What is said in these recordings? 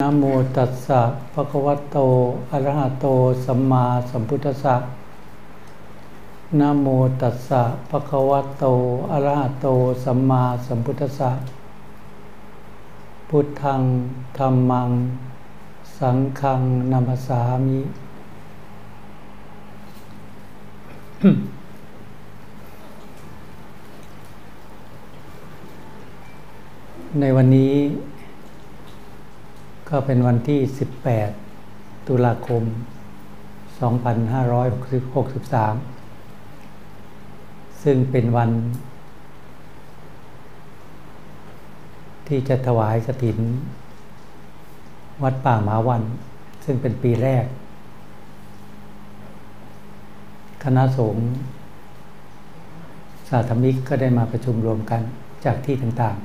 นะโมตัสสะภะคะวะโต อะระหะโต สัมมาสัมพุทธัสสะนะโมตัสสะภะคะวะโต อะระหะโต สัมมาสัมพุทธัสสะ พุทธังธรรมัง สังฆังนัมสสามิ ในวันนี้ ก็เป็นวันที่ 18 ตุลาคม 2563 ซึ่งเป็นวัน ที่จะถวายกฐิน วัดป่าหมาวัน ซึ่งเป็นปีแรก คณะสงฆ์สาธมิกก็ได้มาประชุมรวมกันจากที่ต่าง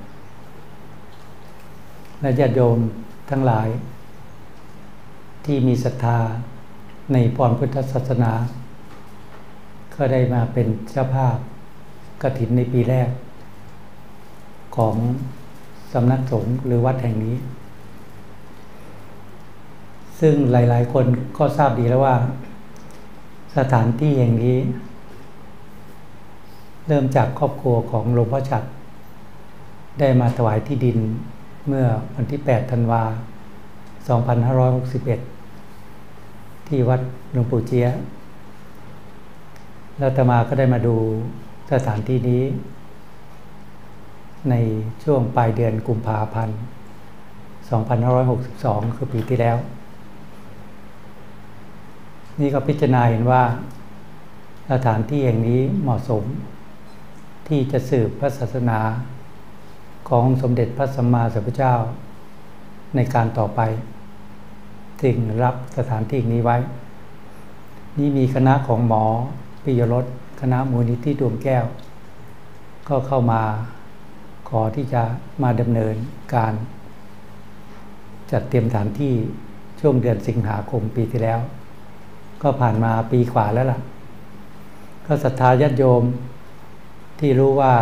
ๆ และญาติโยม ทั้งหลาย ที่มีศรัทธาในพรพุทธศาสนา ก็ได้มาเป็นเจ้าภาพกฐินในปีแรก ของสำนักสงฆ์หรือวัดแห่งนี้ ซึ่งหลาย ๆ คนก็ทราบดีแล้วว่า สถานที่แห่งนี้ เริ่มจากครอบครัวของหลวงพ่อฉัดได้มาถวายที่ดิน เมื่อวันที่ 8 ธันวา 2561 ที่วัดหลวงปู่เจียแล้วตมาก็ได้มาดูสถานที่นี้ ในช่วงปลายเดือนกุมภาพันธ์ 2562 คือปีที่แล้ว นี่ก็พิจารณาเห็นว่า สถานที่แห่งนี้เหมาะสม ที่จะสืบพระศาสนา ของสมเด็จพระสัมมาสัมพุทธเจ้า ในการต่อไปจึงรับสถานที่นี้ไว้ นี่มีคณะของหมอปิยรสคณะมูลนิธิดวงแก้ว ก็เข้ามาขอที่จะมาดำเนินการ จัดเตรียมสถานที่ช่วงเดือนสิงหาคมปีที่แล้ว ก็ผ่านมาปีกว่าแล้วล่ะ ก็ศรัทธาญาติโยมที่รู้ว่า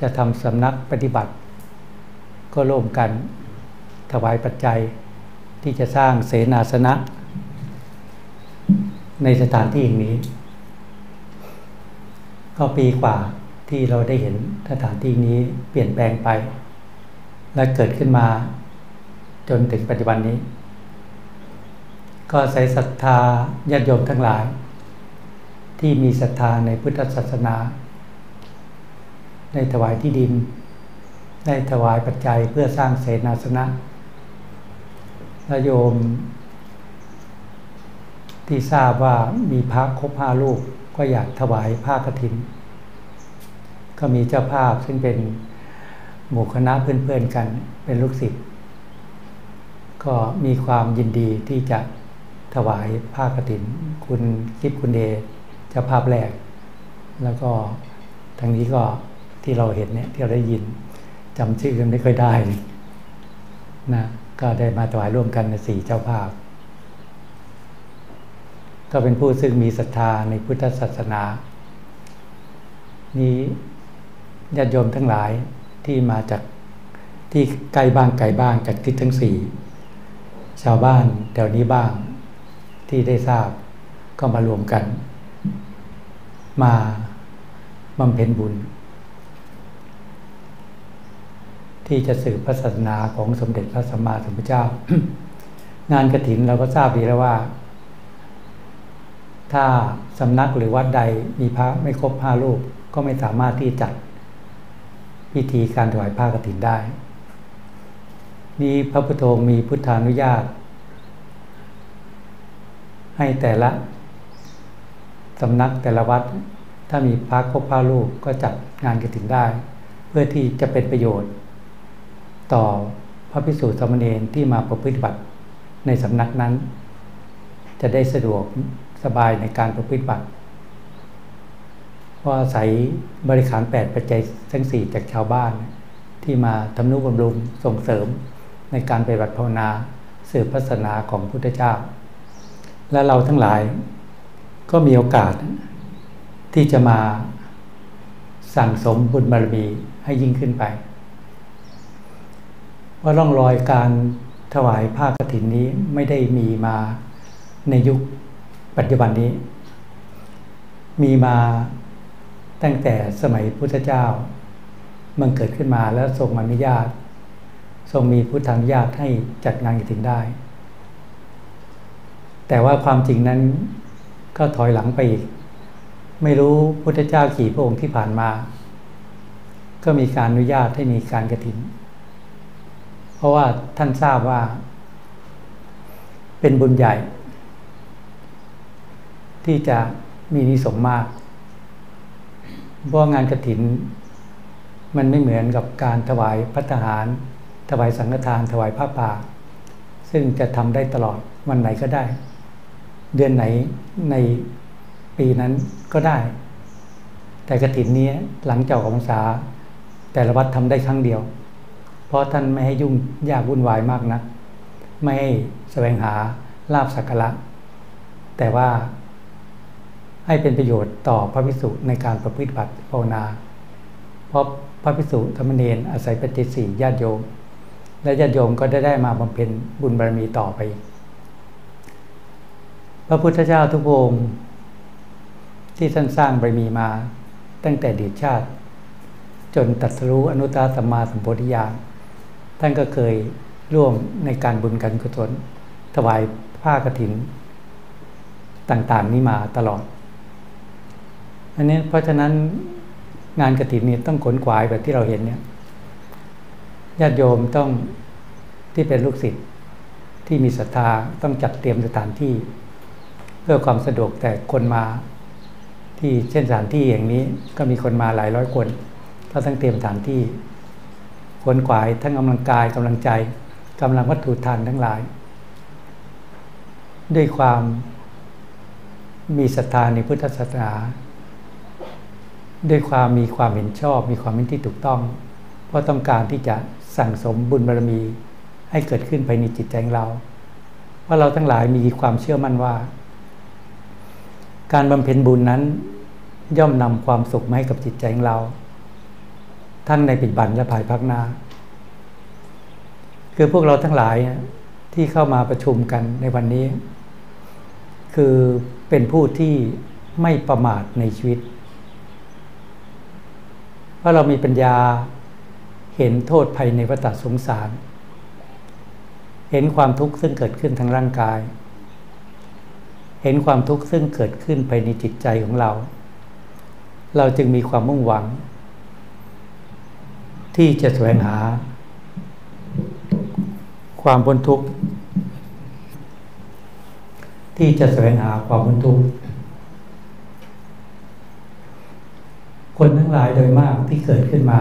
จะทำสำนักปฏิบัติ ก็ร่วมกันถวายปัจจัยที่จะสร้างเสนาสนะ ในสถานที่แห่งนี้ ก็ปีกว่าที่เราได้เห็นสถานที่นี้เปลี่ยนแปลงไป และเกิดขึ้นมาจนถึงปัจจุบันนี้ ก็ใส่ศรัทธาญาติโยมทั้งหลาย ที่มีศรัทธาในพุทธศาสนาได้ถวายที่ดิน ได้ถวายปัจจัยเพื่อสร้างเสนาสนะและโยม ที่ทราบว่ามีพระครบห้าลูกก็อยากถวายผ้ากฐิน ก็มีเจ้าภาพซึ่งเป็นหมู่คณะเพื่อนๆกันเป็นลูกศิษย์ก็มีความยินดีที่จะถวายผ้ากฐิน คุณคิดคุณเดเจ้าภาพแรก แล้วก็ทางนี้ก็ที่เราเห็นเนี่ยที่เราได้ยิน จำชื่อกันไม่ค่อยได้นะก็ได้มาถวายร่วมกันในสี่เจ้าภาพ ก็เป็นผู้ซึ่งมีศรัทธาในพุทธศาสนา นี้ญาติโยมทั้งหลายที่มาจากที่ไกลบ้างไกลบ้างจากทิศทั้งสี่ชาวบ้านแถวนี้บ้างที่ได้ทราบก็มารวมกัน มาบำเพ็ญบุญ ที่จะสืบพระศาสนาของสมเด็จพระสัมมาสัมพุทธเจ้า งานกระถินเราก็ทราบดีแล้วว่า ถ้าสำนักหรือวัดใดมีพระไม่ครบห้ารูปก็ไม่สามารถที่จัดพิธีการถวายผ้ากฐินได้ นี่พระพุทโธมีพุทธานุญาต ให้แต่ละสำนักแต่ละวัด ถ้ามีพระครบห้ารูปก็จัดงานกฐินได้ เพื่อที่จะเป็นประโยชน์ ต่อพระภิกษุสามเณรที่มาประพฤติบัติในสำนักนั้น จะได้สะดวกสบายในการประพฤติบัติเพราะอาศัยบริขารแปดปัจจัยทั้งสี่จากชาวบ้าน ที่มาทำนุบำรุงส่งเสริมในการปฏิบัติภาวนาสืบพัฒนาของพุทธเจ้า และเราทั้งหลายก็มีโอกาสที่จะมาสั่งสมบุญบารมีให้ยิ่งขึ้นไป ว่าร่องรอยการถวายผ้ากฐินนี้ไม่ได้มีมาในยุคปัจจุบันนี้ มีมาตั้งแต่สมัยพุทธเจ้า มันเกิดขึ้นมาแล้วทรงอนุญาต ทรงมีพุทธานุญาตให้จัดงานกฐินได้ แต่ว่าความจริงนั้นก็ถอยหลังไปอีก ไม่รู้พุทธเจ้ากี่พระองค์ที่ผ่านมา ก็มีการอนุญาตให้มีการกระถินเราะว่าท่านทราบว่า เป็นบุญใหญ่ ที่จะมีนิสงมากเพราะงานกระถิน มันไม่เหมือนกับการถวายพัฒหาร ถวายสังฆทาน ถวายผ้าป่า ซึ่งจะทำได้ตลอดวันไหนก็ได้ เดือนไหนในปีนั้นก็ได้ แต่กระถินนี้หลังจากออกพรรษา แต่ละวัดทำได้ครั้งเดียว ราะท่านไม่ให้ยุ่งยากวุ่นวายมากนะัก ไม่ให้แสวงหาลาบสักการะ แต่ว่าให้เป็นประโยชน์ต่อพระพิสุในการประพฤติบัติภาวนา เพราะพระพิสุธรรมเนรอาศัยปฏิสีญาติโยม และญาติโยมก็ได้ได้มาบำเพ็ญบุญบารมีต่อไป พระพุทธเจ้าทุกองค์ที่ท่านสร้างบารมีมาตั้งแต่ดีชาติ จนตัดสรู้อนุตตรสัมมาสัมโพธิญาณ ท่านก็เคยร่วมในการบุญกันกุศลถวายผ้ากฐิน ต่างๆนี้มาตลอดอันนี้เพราะฉะนั้นงานกฐินนี่ต้องขนขวายแบบที่เราเห็นเนี่ยญาติโยมต้องที่เป็นลูกศิษย์ที่มีศรัทธาต้องจัดเตรียมสถานที่ เพื่อความสะดวกแต่คนมาที่เช่นสถานที่อย่างนี้ก็มีคนมาหลายร้อยคนเราต้องเตรียมสถานที่ ขนขวายทั้งกำลังกายกำลังใจกำลังวัตถุทานทั้งหลาย ด้วยความมีศรัทธาในพุทธศาสนา ด้วยความมีความเห็นชอบ มีความเห็นที่ถูกต้อง เพราะต้องการที่จะสั่งสมบุญบารมีให้เกิดขึ้นภายในจิตใจของเรา เพราะเราทั้งหลายมีความเชื่อมั่นว่า การบำเพ็ญบุญนั้นย่อมนำความสุขมาให้กับจิตใจของเรา ทั้งในปัจจุบันและภายภาคหน้า คือพวกเราทั้งหลายที่เข้ามาประชุมกันในวันนี้ คือเป็นผู้ที่ไม่ประมาทในชีวิต เพราะเรามีปัญญาเห็นโทษภัยในวัฏสงสาร เห็นความทุกข์ซึ่งเกิดขึ้นทางร่างกาย เห็นความทุกข์ซึ่งเกิดขึ้นภายในจิตใจของเรา เราจึงมีความมุ่งหวัง ที่จะแสวงหา ความพ้นทุกข์ที่จะแสวงหาความพ้นทุกข์คนทั้งหลายโดยมากที่เกิดขึ้นมา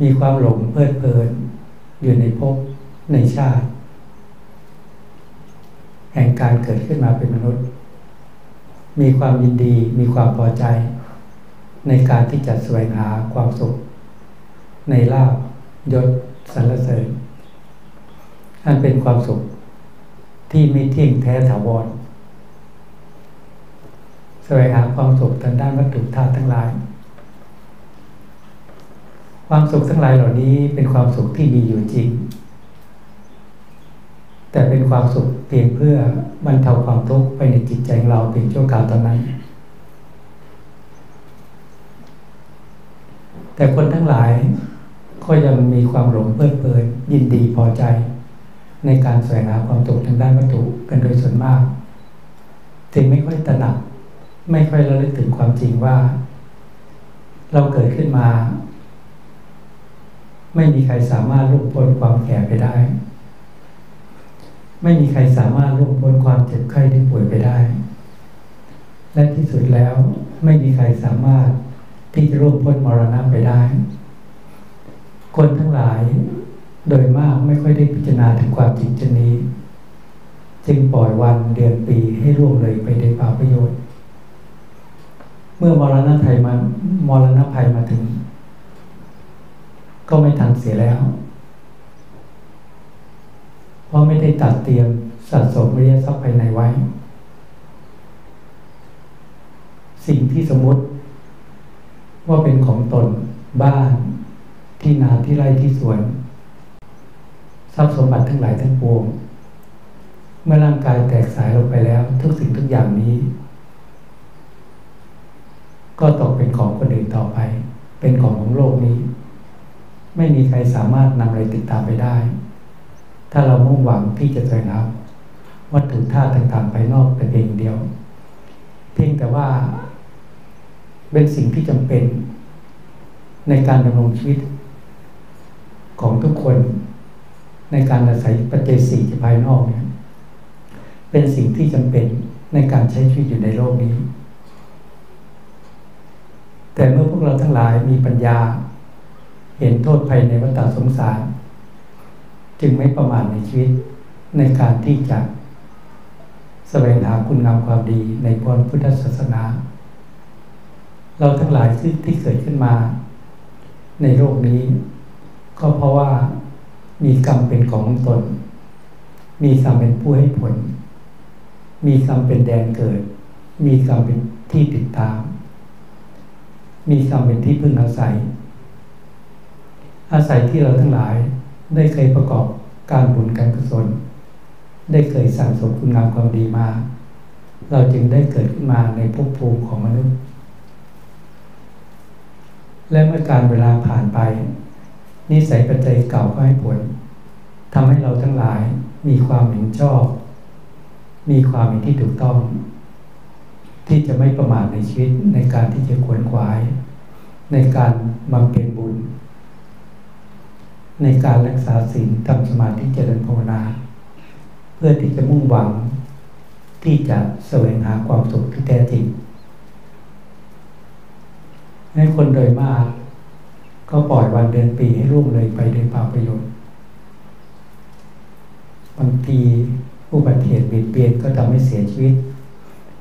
มีความหลงเพลิดเพลินอยู่ในภพในชาติ แห่งการเกิดขึ้นมาเป็นมนุษย์ มีความยินดีมีความพอใจ ในการที่จะแสวงหาความสุข ในลาบยศสรรเสริญอันเป็นความสุขที่ไม่เที่ยงแท้ถาวรแสวงหาความสุขทางด้านวัตถุธาตุทั้งหลาย ความสุขทั้งหลายเหล่านี้เป็นความสุขที่มีอยู่จริง แต่เป็นความสุขเพียงเพื่อบรรเทาความทุกข์ไปในจิตใจของเราเพียงชั่วคราวตอนนั้น แต่คนทั้งหลายก็ยังมีความหลงเพลิดเพลินยินดีพอใจ ในการแสวงหาความสุขทางด้านวัตถุกันโดยส่วนมากจึงไม่ค่อยตระหนัก ไม่ค่อยระลึกถึงความจริงว่า เราเกิดขึ้นมา ไม่มีใครสามารถลุกพ้นความแก่ไปได้ ไม่มีใครสามารถลุกพ้นความเจ็บไข้ที่ป่วยไปได้ และที่สุดแล้วไม่มีใครสามารถ ที่จะลุกพ้นมรณะไปได้ คนทั้งหลายโดยมากไม่ค่อยได้พิจารณาถึงความจริงชนี้ จึงปล่อยวันเดือนปีให้ล่วงเลยไปในป่าประโยชน์ เมื่อมรณะภัยมามรณะภัยมาถึง ก็ไม่ทันเสียแล้ว เพราะไม่ได้ตัดเตรียมสะสมวิริยทรัพย์ภายในไว้ สิ่งที่สมมติ ว่าเป็นของตนบ้านที่นาที่ไร่ที่สวน ทรัพย์สมบัติทั้งหลายทั้งปวง เมื่อร่างกายแตกสายลงไปแล้ว ทุกสิ่งทุกอย่างนี้ ก็ตกเป็นของคนอื่นต่อไป เป็นของของโลกนี้ ไม่มีใครสามารถนำอะไรติดตามไปได้ ถ้าเรามุ่งหวังที่จะแสวงหาวัตถุธาตุต่างๆไปนอกแต่เพียงเดียว เพียงแต่ว่า เป็นสิ่งที่จำเป็น ในการดำรงชีวิต ของทุกคนในการอาศัยปัจจัยสี่ที่ภายนอกเนี่ยเป็นสิ่งที่จำเป็นในการใช้ชีวิตอยู่ในโลกนี้ แต่เมื่อพวกเราทั้งหลายมีปัญญา เห็นโทษภัยในวัฏสงสาร จึงไม่ประมาทในชีวิตในการที่จะแสวงหาคุณงามความดีในพรพุทธศาสนา เราทั้งหลายที่ที่เกิดขึ้นมา ในโลกนี้ ก็เพราะว่ามีกรรมเป็นของตน มีกรรมเป็นผู้ให้ผล มีกรรมเป็นแดนเกิด มีกรรมเป็นที่ติดตาม มีกรรมเป็นที่พึ่งอาศัย อาศัยที่เราทั้งหลายได้เคยประกอบการบุญการกุศล ได้เคยสั่งสมคุณงามความดีมา เราจึงได้เกิดขึ้นมาในภพภูมิของมนุษย์ และเมื่อการเวลาผ่านไป นิสัยปัจจัยเก่าก็ให้ผลทำให้เราทั้งหลายมีความเห็นชอบ มีความเห็นที่ถูกต้อง ที่จะไม่ประมาทในชีวิตในการที่จะขวนขวาย ในการบำเพ็ญบุญ ในการรักษาศีลทำสมาธิเจริญภาวนา เพื่อที่จะมุ่งหวัง ที่จะแสวงหาความสุขที่แท้จริง ให้คนโดยมาก ก็ปล่อยวันเดือนปีให้ร่วงเลยไปโดยเปล่าประโยชน์บางทีอุบัติเหตุเบียดเบียนก็ทำให้เสียชีวิต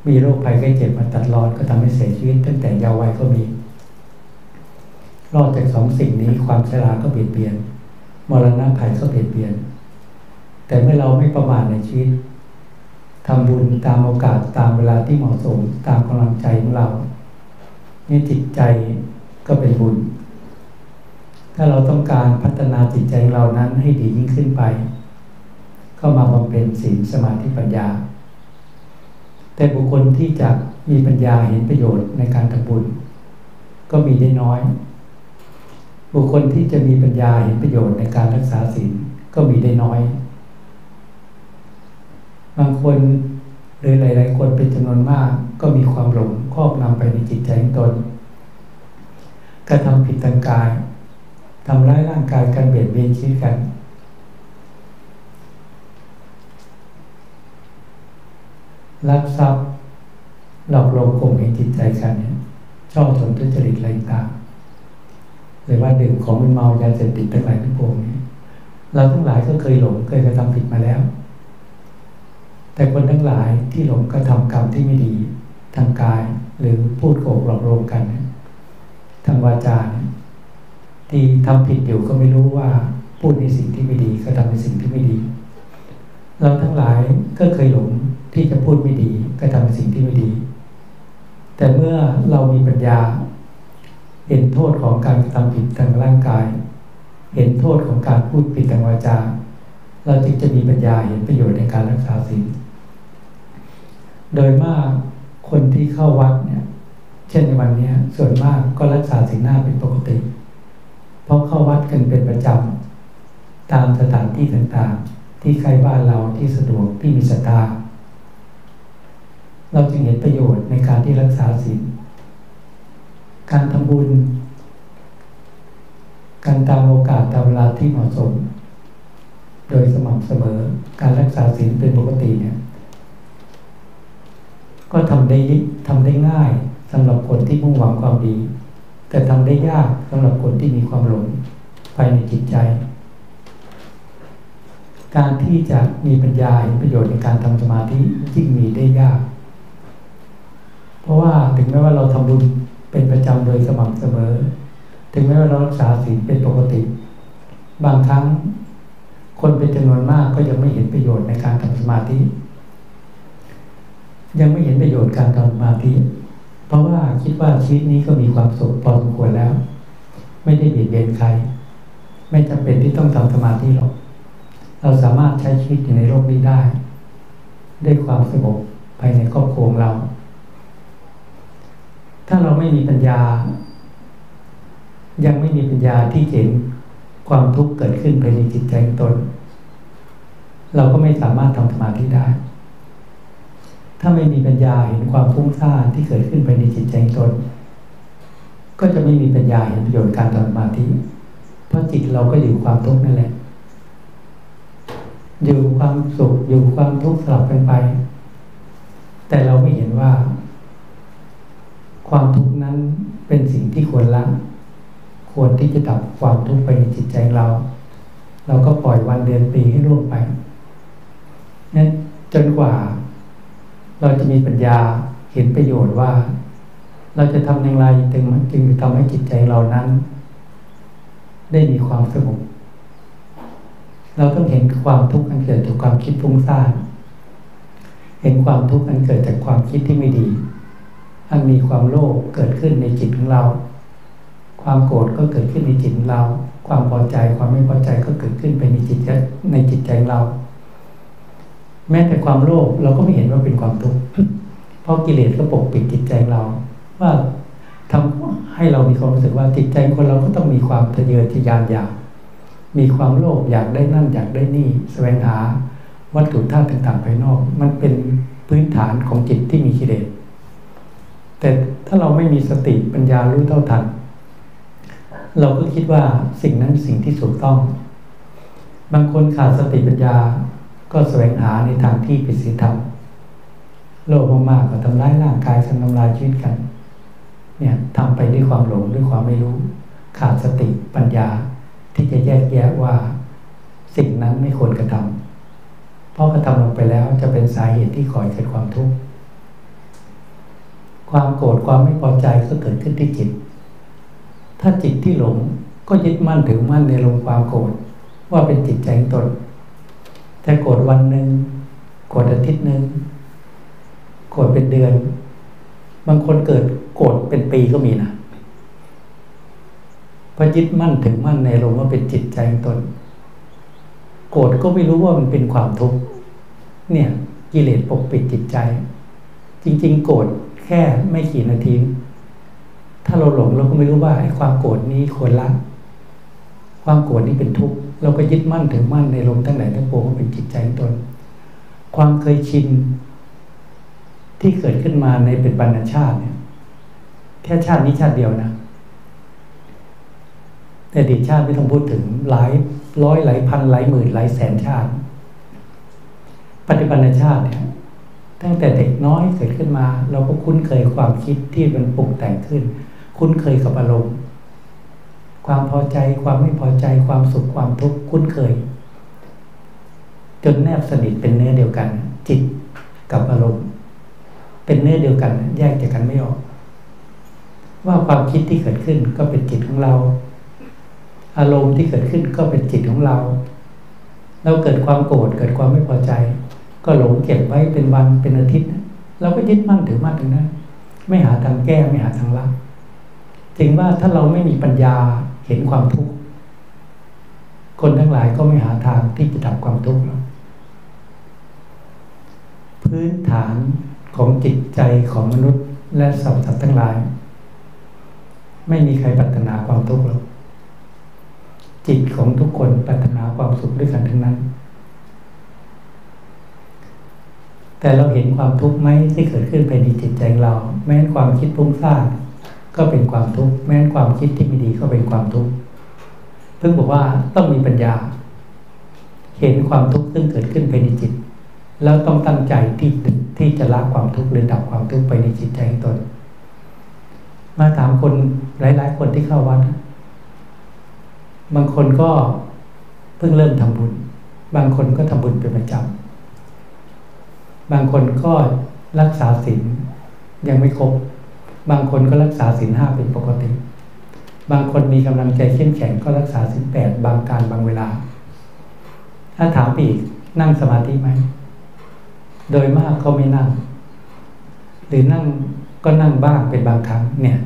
มีโรคภัยไข้เจ็บมาตัดรอดก็ทำให้เสียชีวิต ตั้งแต่เยาว์วัยก็มี รอดจากสองสิ่งนี้ความชราก็เบียดเบียน มรณะภัยก็เบียดเบียน แต่เมื่อเราไม่ประมาทในชีวิตทำบุญตามโอกาสตามเวลาที่เหมาะสม ตามกำลังใจของเรา นี่จิตใจก็เป็นบุญ ถ้าเราต้องการพัฒนาจิตใจของเรานั้นให้ดียิ่งขึ้นไป ก็มาบำเพ็ญศีลสมาธิปัญญา แต่บุคคลที่จะมีปัญญาเห็นประโยชน์ในการทำบุญ ก็มีได้น้อย บุคคลที่จะมีปัญญาเห็นประโยชน์ในการรักษาศีลก็มีได้น้อย บางคน รือหลาย ๆ คนเป็นจำนวนมากก็มีความหลงครอบนำไปในจิตใจของตนกระทำผิดทางกายทำร้ายร่างกายกันเบียดเบียนชีวิตกันรักทรัพย์หลอกลวงข่มเหงจิตใจกันเนี่ยชอบชนทุจริตอะไรต่างหรือว่าดื่มของมันเมายาเสพติดทั้งหลายทั้งปวงนี้เราทั้งหลายก็เคยหลงเคยกระทำผิดมาแล้ว แต่คนทั้งหลายที่หลงกระทำกรรมที่ไม่ดี ทางกายหรือพูดโกหกหลอกลวงกัน ทางวาจาที่ทำผิดอยู่ก็ไม่รู้ว่าพูดในสิ่งที่ไม่ดีก็ทำในสิ่งที่ไม่ดี เราทั้งหลายก็เคยหลงที่จะพูดไม่ดีก็ทำในสิ่งที่ไม่ดี แต่เมื่อเรามีปัญญา เห็นโทษของการกระทำผิดทางร่างกาย เห็นโทษของการพูดผิดทางวาจา เราจึงจะมีปัญญาเห็นประโยชน์ในการรักษาศีล โดยมากคนที่เข้าวัดเนี่ย เช่นในวันนี้ส่วนมากก็รักษาสิ่งหน้าเป็นปกติ เพราะเข้าวัดกันเป็นประจำตามสถานที่ต่างๆ ที่ใกล้บ้านเราที่สะดวกที่มีศรัทธาเราจึงเห็นประโยชน์ในการที่รักษาศีลการทำบุญ การตามโอกาสตามเวลาที่เหมาะสม โดยสม่ำเสมอการรักษาศีลเป็นปกติเนี่ย ก็ทำได้ทำได้ง่ายสำหรับคนที่มุ่งหวังความดี แต่ทำได้ยากสำหรับคนที่มีความหลงภายในจิตใจ การที่จะมีปัญญาเห็นประโยชน์ในการทำสมาธิยิ่งมีได้ยาก เพราะว่าถึงแม้ว่าเราทำบุญเป็นประจำโดยสม่ำเสมอ ถึงแม้ว่าเรารักษาศีลเป็นปกติ บางครั้งคนเป็นจำนวนมากก็ยังไม่เห็นประโยชน์ในการทำสมาธิ ยังไม่เห็นประโยชน์การทำสมาธิเพราะว่าคิดว่าชีวิตนี้ก็มีความสุขพอสมควรแล้ว ไม่ได้เบียดเบียนใคร ไม่จำเป็นที่ต้องทำสมาธิหรอก เราสามารถใช้ชีวิตอยู่ในโลกนี้ได้ ด้วยความสงบภายในครอบครัวเรา ถ้าเราไม่มีปัญญา ยังไม่มีปัญญาที่เห็นความทุกข์เกิดขึ้นภายในจิตใจตน เราก็ไม่สามารถทำสมาธิได้ ถ้าไม่มีปัญญาเห็นความฟุ้งซ่านที่เกิดขึ้นภายในจิตใจตน ก็จะไม่มีปัญญาเห็นประโยชน์การทำสมาธิเพราะจิตเราก็อยู่ความทุกข์นั่นแหละ อยู่ความสุขอยู่ความทุกข์สลับกันไป แต่เราไม่เห็นว่า ความทุกข์นั้นเป็นสิ่งที่ควรละ ควรที่จะดับความทุกข์ไปในจิตใจเรา เราก็ปล่อยวันเดือนปีให้ล่วงไปนั้นจนกว่า เราจะมีปัญญาเห็นประโยชน์ว่า เราจะทำอย่างไรจึงจึงจะทำให้จิตใจเรานั้น ได้มีความสงบเราต้องเห็นความทุกข์อันเกิดจากความคิดฟุ้งซ่านเห็นความทุกข์อันเกิดจากความคิดที่ไม่ดี อันมีความโลภเกิดขึ้นในจิตของเรา ความโกรธก็เกิดขึ้นในจิตเรา ความพอใจความไม่พอใจก็เกิดขึ้นไปในจิตในจิตใจเรา แม้แต่ความโลภเราก็ไม่เห็นว่าเป็นความทุกข์เพราะกิเลสก็ปกปิดจิตใจเรา ว่าทำให้เรามีความรู้สึกว่าจิตใจคนเราก็ต้องมีความทะเยอทะยานอยาก มีความโลภอยากได้นั่นอยากได้นี่แสวงหาวัตถุธาตุต่างๆภายนอก มันเป็นพื้นฐานของจิตที่มีกิเลสแต่ถ้าเราไม่มีสติปัญญารู้เท่าทัน เราก็คิดว่าสิ่งนั้นสิ่งที่ถูกต้อง บางคนขาดสติปัญญา ก็แสวงหาในทางที่ผิดศีลธรรมโลภมากๆก็ทำร้ายร่างกายทำลายชีวิตกัน เนี่ยทำไปด้วยความหลงด้วยความไม่รู้ ขาดสติปัญญา ที่จะแยกแยะว่าสิ่งนั้นไม่ควรกระทำเพราะกระทำลงไปแล้วจะเป็นสาเหตุที่ก่อเกิดความทุกข์ความโกรธความไม่พอใจก็เกิดขึ้นที่จิต ถ้าจิตที่หลงก็ยึดมั่นถือมั่นในลงความโกรธว่าเป็นจิตใจตน แต่โกรธวันหนึ่งโกรธอาทิตย์หนึ่งโกรธเป็นเดือน บางคนเกิดโกรธเป็นปีก็มีนะพอยึดมั่นถึงมั่นในลงว่าเป็นจิตใจตน โกรธก็ไม่รู้ว่ามันเป็นความทุกข์เนี่ยกิเลสปกปิดจิตใจ จริง ๆ โกรธแค่ไม่กี่นาที ถ้าเราหลงเราก็ไม่รู้ว่าไอ้ความโกรธนี้ควรละความโกรธนี้เป็นทุกข์ เราก็ยึดมั่นถึงมั่นในลมทั้งหลายทั้งปวงว่าเป็นจิตใจตน ความเคยชินที่เกิดขึ้นมาในเป็นบรรณชาติเนี่ยแค่ชาตินี้ชาติเดียวนะ แต่ดีชาติไม่ต้องพูดถึงหลายร้อยหลายพันหลายหมื่นหลายแสนชาติ ปฏิบัติชาติเนี่ยตั้งแต่เด็กน้อยเกิดขึ้นมา เราก็คุ้นเคยความคิดที่มันปรุงแต่งขึ้น คุ้นเคยกับอารมณ์ ความพอใจความไม่พอใจความสุขความทุกข์คุ้นเคย จนแนบสนิทเป็นเนื้อเดียวกัน จิตกับอารมณ์ เป็นเนื้อเดียวกัน แยกจากกันไม่ออก ว่าความคิดที่เกิดขึ้นก็เป็นจิตของเรา อารมณ์ที่เกิดขึ้นก็เป็นจิตของเรา เราเกิดความโกรธเกิดความไม่พอใจ ก็หลงเก็บไว้เป็นวันเป็นอาทิตย์เราก็ยึดมั่นถือมั่นตรงนั้นไม่หาทางแก้ไม่หาทางละถึงว่าถ้าเราไม่มีปัญญา เห็นความทุกข์คนทั้งหลายก็ไม่หาทางที่จะดับความทุกข์แล้วพื้นฐานของจิตใจของมนุษย์และสัตว์ทั้งหลาย ไม่มีใครปรารถนาความทุกข์หรอกจิตของทุกคนปรารถนาความสุขด้วยกันทั้งนั้น แต่เราเห็นความทุกข์ไหมที่เกิดขึ้นภายในจิตใจเรา แม้ความคิดพุ่งสร้าง ก็เป็นความทุกข์แม้ความคิดที่ไม่ดีก็เป็นความทุกข์เพิ่งบอกว่าต้องมีปัญญา เห็นความทุกข์ซึ่งเกิดขึ้นภายในจิต แล้วต้องตั้งใจที่ที่จะละความทุกข์หรือดับความทุกข์ไปในจิตใจของตน มาถามคนหลาย ๆ คนที่เข้าวัดบางคนก็เพิ่งเริ่มทำบุญ บางคนก็ทำบุญเป็นประจำบางคนก็รักษาศีลยังไม่ครบ บางคนก็รักษาศีลห้าเป็นปกติ บางคนมีกำลังใจเข้มแข็งก็รักษาศีลแปดบางการบางเวลา ถ้าถามอีกนั่งสมาธิไหม โดยมากเขาไม่นั่ง หรือนั่งก็นั่งบ้างเป็นบางครั้งเนี่ย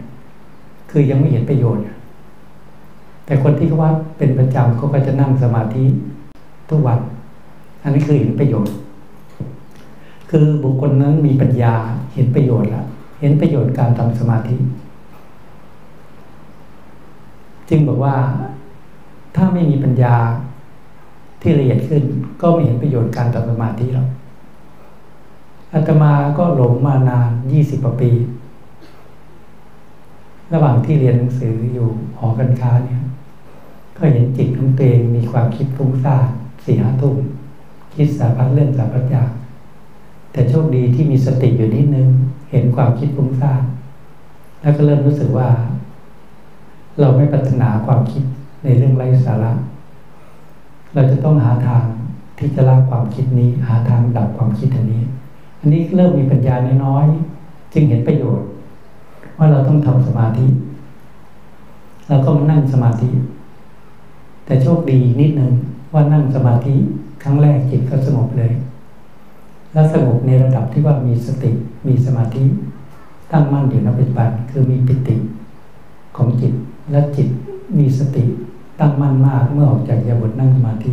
คือยังไม่เห็นประโยชน์ แต่คนที่เขาว่าเป็นประจำเขาก็จะนั่งสมาธิทุกวัน อันนี้คือเห็นประโยชน์ คือบุคคลนั้นมีปัญญาเห็นประโยชน์และ เห็นประโยชน์การทำสมาธิ จึงบอกว่าถ้าไม่มีปัญญาที่ละเอียดขึ้น ก็ไม่เห็นประโยชน์การทำสมาธิหรอกอาตมาก็หลงมานานยี่สิบปี ระหว่างที่เรียนหนังสืออยู่หอการค้าเนี่ย ก็เห็นจิตของตัวเองมีความคิดฟุ้งซ่านสี่ห้าทุ่มคิดสารพัดเรื่องสารพัดอย่างแต่โชคดีที่มีสติอยู่นิดนึง เห็นความคิดฟุ้งซ่านแล้วก็เริ่มรู้สึกว่า เราไม่ปรารถนาความคิดในเรื่องไร้สาระ เราจะต้องหาทางที่จะละความคิดนี้ หาทางดับความคิดอันนี้ อันนี้เริ่มมีปัญญาน้อยๆจึงเห็นประโยชน์ ว่าเราต้องทำสมาธิเราก็มานั่งสมาธิ แต่โชคดีนิดนึงว่านั่งสมาธิครั้งแรกจิตก็สงบเลย แล้วสงบในระดับที่ว่ามีสติมีสมาธิตั้งมั่นอยู่ในปัจจุบันคือมีปิติของจิตและจิตมีสติตั้งมั่นมากเมื่อออกจากยาบทนั่งสมาธิ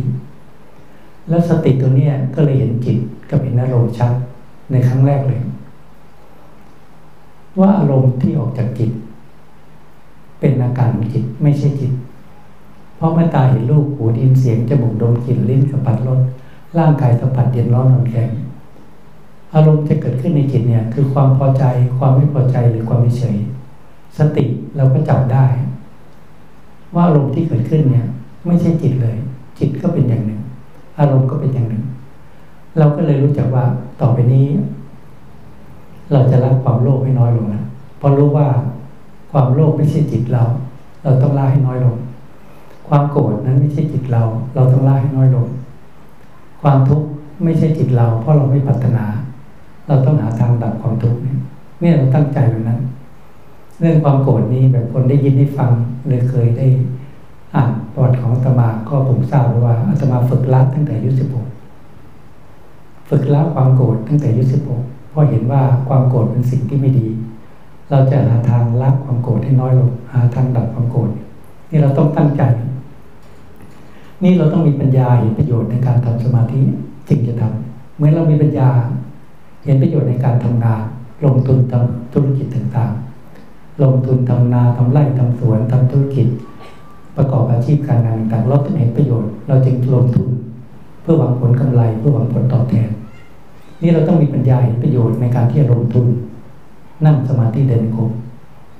แล้วสติตัวนี้ก็เลยเห็นจิตกับเห็นอารมณ์ชัดในครั้งแรกเลย ว่าอารมณ์ที่ออกจากจิต เป็นอาการของจิตไม่ใช่จิต เพราะเมื่อตาเห็นรูปหูดินเสียงจมูกดมกลิ่นลิ้นสัมผัสรสร่างกายสัมผัสเย็นร้อนนอนแข็ง อารมณ์จะเกิดขึ้นในจิตเนี่ย คือความพอใจความไม่พอใจหรือความไม่เฉย สติเราก็จับได้ ว่าอารมณ์ที่เกิดขึ้นเนี่ย ไม่ใช่จิตเลย จิตก็เป็นอย่างหนึ่ง อารมณ์ก็เป็นอย่างหนึ่ง เราก็เลยรู้จักว่าต่อไปนี้ เราจะละความโลภให้น้อยลงนะเพราะรู้ว่าความโลภไม่ใช่จิตเรา เราต้องละให้น้อยลง ความโกรธนั้นไม่ใช่จิตเรา เราต้องละให้น้อยลง ความทุกข์ไม่ใช่จิตเรา เพราะเราไม่ปรารถนา เราต้องหาทางดับความทุกข์เนี่ยเราตั้งใจแบบนั้น เรื่องความโกรธนี้แบบคนได้ยินได้ฟังเลยเคยได้อ่านประวัติของอาตมาก็ผมทราบว่าอาตมาฝึกละตั้งแต่อายุสิบหกฝึกละความโกรธตั้งแต่อายุสิบหกเพราะเห็นว่าความโกรธเป็นสิ่งที่ไม่ดี เราจะหาทางละความโกรธให้น้อยลงหาทางดับความโกรธนี่เราต้องตั้งใจ นี่เราต้องมีปัญญาเห็นประโยชน์ในการทำสมาธิจึงจะทำเมื่อเรามีปัญญา เห็นประโยชน์ในการทำงานลงทุนทำธุรกิจต่างๆ ลงทุนทำนาทำไร่ทำสวนทำธุรกิจ ประกอบอาชีพการงานต่างๆเราต้องเห็นประโยชน์เราจึงลงทุน เพื่อหวังผลกำไร เพื่อหวังผลตอบแทน นี่เราต้องมีปัญญาเห็นประโยชน์ในการที่จะลงทุน นั่งสมาธิเดินกรม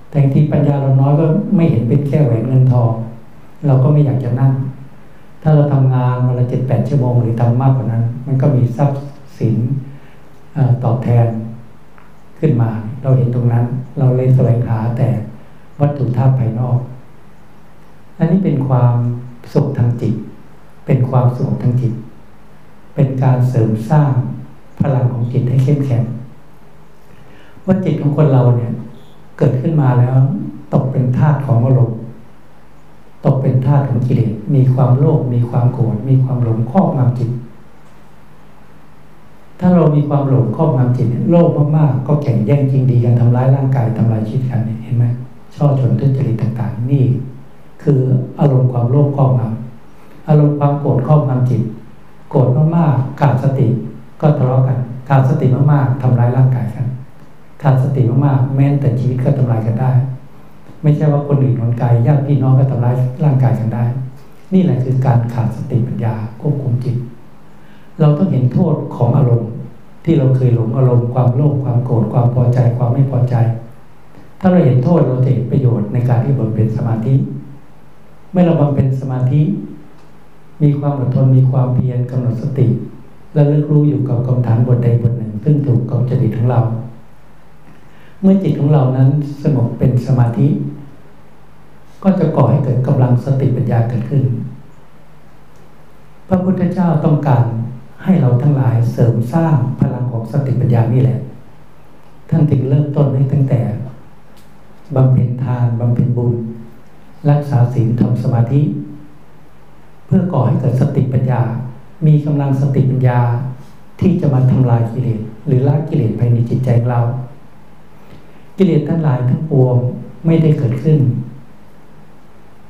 แต่ที่ปัญญาเราน้อยก็ไม่เห็นเป็นแค่แหวนเงินทองเราก็ไม่อยากจะนั่ง ถ้าเราทำงานวันละเจ็ดแปดชั่วโมงหรือทำมากกว่านั้น มันก็มีทรัพย์สิน ตอบแทนขึ้นมา เราเห็นตรงนั้น เราเลยแสวงหาแต่วัตถุธาตุภายนอก อันนี้เป็นความสุขทางจิต เป็นความสุขทางจิต เป็นการเสริมสร้างพลังของจิตให้เข้มแข็งว่าจิตของคนเราเนี่ย เกิดขึ้นมาแล้ว ตกเป็นธาตุของอารมณ์ตกเป็นธาตุของกิเลสมีความโลภมีความโกรธมีความหลงครอบงำจิต ถ้าเรามีความหลงครอบงำจิตโลภมากๆ ก็แข่งแย่งจริงดีกันทำร้ายร่างกายทำลายชีวิตกันเห็นไหมช่อชนทุจริตต่างๆ นี่ คืออารมณ์ความโลภครอบงำอารมณ์ความโกรธครอบงำจิต โกรธมากๆขาดสติก็ทะเลาะกันขาดสติมากๆทำร้ายร่างกายกันขาดสติมากๆแม้แต่ชีวิตก็ทำลายกันได้ ไม่ใช่ว่าคนอื่นคนไกลญาติพี่น้องก็ทำร้ายร่างกายกันได้ นี่แหละคือการขาดสติปัญญาควบคุมจิต เราต้องเห็นโทษของอารมณ์ ที่เราเคยหลงอารมณ์ความโลภความโกรธความพอใจความไม่พอใจ ถ้าเราเห็นโทษเราจะเห็นประโยชน์ในการที่บำเพ็ญสมาธิ เมื่อเราบำเพ็ญสมาธิ มีความอดทนมีความเพียรกำหนดสติและเลือกรู้อยู่กับกรรมฐานบทใดบทหนึ่ง ซึ่งถูกกับจริตของเรา เมื่อจิตของเรานั้นสงบเป็นสมาธิ ก็จะก่อให้เกิดกำลังสติปัญญาเกิดขึ้น พระพุทธเจ้าต้องการ ให้เราทั้งหลายเสริมสร้างพลังของสติปัญญานี่แหละ ท่านถึงเริ่มต้นให้ตั้งแต่บำเพ็ญทานบำเพ็ญบุญ รักษาศีลทำสมาธิ เพื่อก่อให้เกิดสติปัญญา มีกำลังสติปัญญาที่จะมาทำลายกิเลสหรือละกิเลสภายในจิตใจของเรา กิเลสทั้งหลายทั้งปวงไม่ได้เกิดขึ้น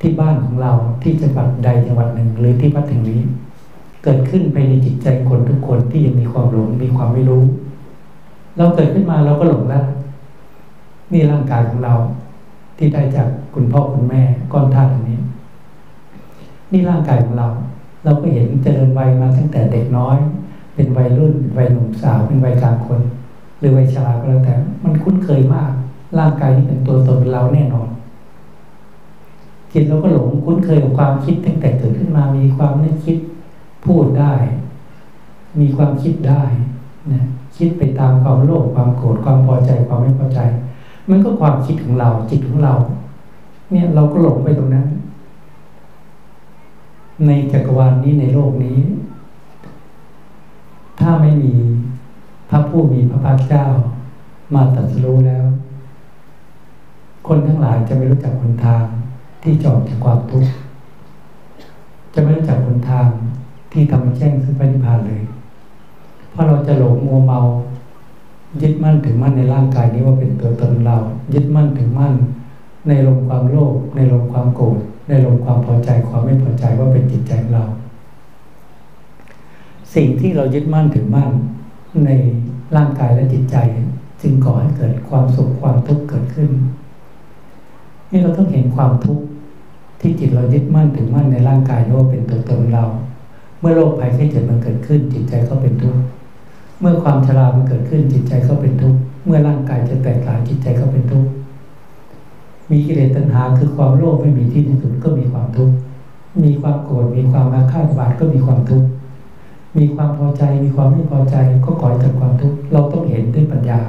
ที่บ้านของเราที่จังหวัดใดจังหวัดหนึ่งหรือที่วัดแห่งนี้ เกิดขึ้นไปในจิตใจคนทุกคนที่ยังมีความหลงมีความไม่รู้ เราเกิดขึ้นมาเราก็หลงแล้วนี่ร่างกายของเรา ที่ได้จากคุณพ่อคุณแม่ก้อนธาตุอันนี้ นี่ร่างกายของเรา เราก็เห็นเจริญวัยมาตั้งแต่เด็กน้อย เป็นวัยรุ่นเป็นวัยหนุ่มสาวเป็นวัยกลางคน หรือวัยชราก็แล้วแต่ มันคุ้นเคยมาก ร่างกายนี้เป็นตัวตนเป็นเราแน่นอนจิตเราก็หลงคุ้นเคยกับความคิดตั้งแต่เกิดขึ้นมามีความนึกคิด พูดได้ มีความคิดได้นะคิดไปตามความโลภความโกรธความพอใจความไม่พอใจ มันก็ความคิดของเราจิตของเรา เนี่ยเราก็หลงไปตรงนั้น ในจักรวาลนี้ในโลกนี้ ถ้าไม่มีพระผู้มีพระภาคเจ้า มาตรัสรู้แล้ว คนทั้งหลายจะไม่รู้จักคนทางที่จอดจากความทุกข์จะไม่รู้จักหนทาง ที่ทำให้แจ้งซึ่งพระนิพพานเลย เพราะเราจะหลงมัวเมา ยึดมั่นถึงมั่นในร่างกายนี้ว่าเป็นตัวตนเรา ยึดมั่นถึงมั่น ในลมความโลภในลมความโกรธในลมความพอใจความไม่พอใจว่าเป็นจิตใจของเรา สิ่งที่เรายึดมั่นถึงมั่น ในร่างกายและจิตใจจึงก่อให้เกิดความสุขความทุกข์เกิดขึ้น นี่เราต้องเห็นความทุกข์ที่จิตเรายึดมั่นถึงมั่นในร่างกายว่าเป็นตัวตนเรา เมื่อโรคภัยไข้เจ็บมันเกิดขึ้น จิตใจก็เป็นทุกข์เมื่อความชรามันเกิดขึ้น จิตใจก็เป็นทุกข์เมื่อร่างกายจะแตกลายจิตใจก็เป็นทุกข์มีกิเลสตัณหาคือความโลภไม่มีที่สุดก็มีความทุกข์มีความโกรธมีความอาฆาตบาดก็มีความทุกข์มีความพอใจมีความไม่พอใจก็ก่อให้เกิดความทุกข์เราต้องเห็นด้วยปัญญา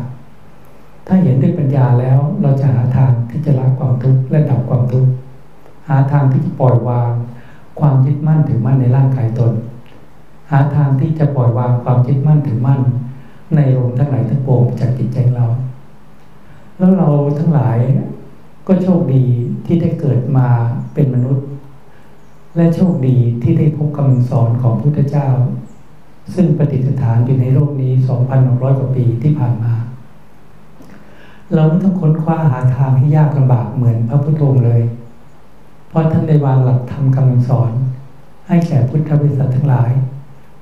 ถ้าเห็นด้วยปัญญาแล้วเราจะหาทางที่จะละความทุกข์และดับความทุกข์หาทางที่จะปล่อยวาง ความยึดมั่นถือมั่นในร่างกายตน หาทางที่จะปล่อยวางความยึดมั่นถือมั่น ในลมทั้งหลายทั้งปวงจากจิตใจเรา แล้วเราทั้งหลายก็โชคดีที่ได้เกิดมาเป็นมนุษย์ และโชคดีที่ได้พบคำสอนของพุทธเจ้า ซึ่งปฏิสถานอยู่ในโลกนี้ 2,600 กว่าปีที่ผ่านมา เราไม่ต้องค้นคว้าหาทางให้ยากลำบากเหมือนพระพุทธองค์เลย เพราะท่านได้วางหลักธรรมคำสอน ให้แก่พุทธบริษัททั้งหลาย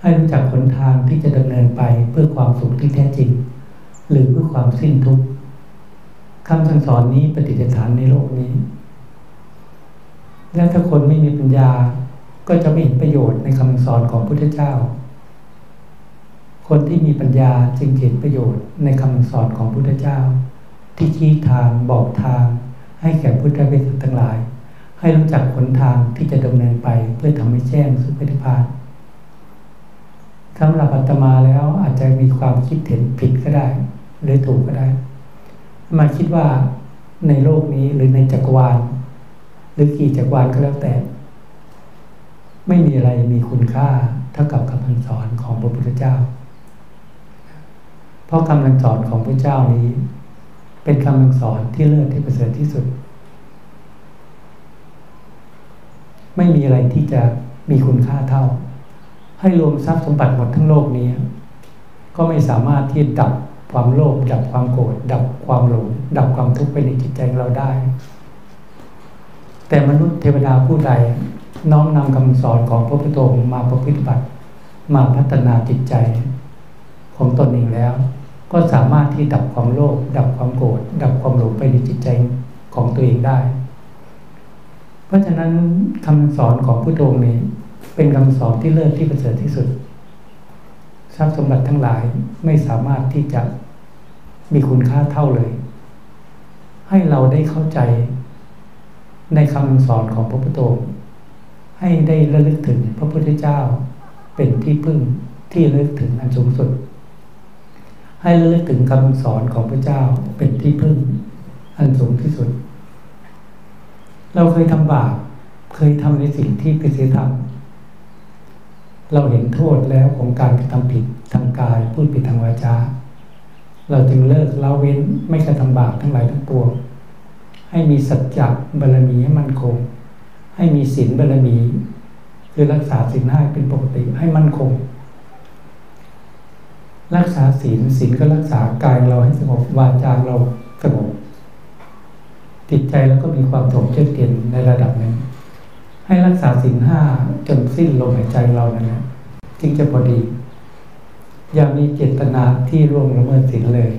ให้รู้จักหนทางที่จะดำเนินไปเพื่อความสุขที่แท้จริง หรือเพื่อความสิ้นทุกข์คำสั่งสอนนี้ปฏิจฐานในโลกนี้ และถ้าคนไม่มีปัญญาก็จะไม่เห็นประโยชน์ในคำสอนของพุทธเจ้า คนที่มีปัญญาจึงเห็นประโยชน์ในคำสอนของพุทธเจ้า ที่ชี้ทางบอกทางให้แก่พุทธบริษัททั้งหลาย ให้รู้จักหนทางที่จะดำเนินไปเพื่อทำให้แจ้งสุขนิพพานสำหรับอาตมาแล้วอาจจะมีความคิดเห็นผิดก็ได้ หรือถูกก็ได้ มาคิดว่าในโลกนี้หรือในจักรวาล หรือกี่จักรวาลก็แล้วแต่ ไม่มีอะไรมีคุณค่าเท่ากับคำสอนของพระพุทธเจ้า เพราะคำสอนของพระเจ้านี้ เป็นคำสอนที่เลิศที่ประเสริฐที่สุด ไม่มีอะไรที่จะมีคุณค่าเท่า ให้รวมทรัพย์สมบัติหมดทั้งโลกนี้ ก็ไม่สามารถที่ดับความโลภดับความโกรธดับความหลง ดับความทุกข์ไปในจิตใจเราได้ แต่มนุษย์เทวดาผู้ใดน้อมนำคำสอนของพระพุทธองค์มาประพฤติบัติ มาพัฒนาจิตใจ ของตนเองแล้ว ก็สามารถที่ดับความโลภดับความโกรธดับความหลงไปในจิตใจของตัวเองได้ เพราะฉะนั้นคำสอนของพุทโธนี้ เป็นคำสอนที่เลิศที่ประเสริฐที่สุด ทรัพย์สมบัติทั้งหลายไม่สามารถที่จะมีคุณค่าเท่าเลย ให้เราได้เข้าใจในคำสอนของพระพุทโธให้ได้ระลึกถึงพระพุทธเจ้า เป็นที่พึ่งที่ระลึกถึงอันสูงสุด ให้ระลึกถึงคำสอนของพระเจ้าเป็นที่พึ่ง อันสูงที่สุด เราเคยทำบาปเคยทำในสิ่งที่ผิดศีลธรรมเราเห็นโทษแล้วของการกระทำผิดทางกายพูดผิดทางวาจา เราจึงเลิกละเว้นไม่กระทำบาปทั้งหลายทั้งปวงให้มีสัจจะบารมีให้มั่นคง ให้มีศีลบารมี คือรักษาศีลห้าเป็นปกติให้มั่นคง รักษาศีลศีลก็รักษากายเราให้สงบวาจาเราสงบ จิตใจแล้วก็มีความสงบเชื่อเตียนในระดับหนึ่งให้รักษาสินห้าจนสิ้นลมหายใจเรานั่นแหละจึงจะพอดี อย่ามีเจตนาที่ร่วงละเมิดสินเลย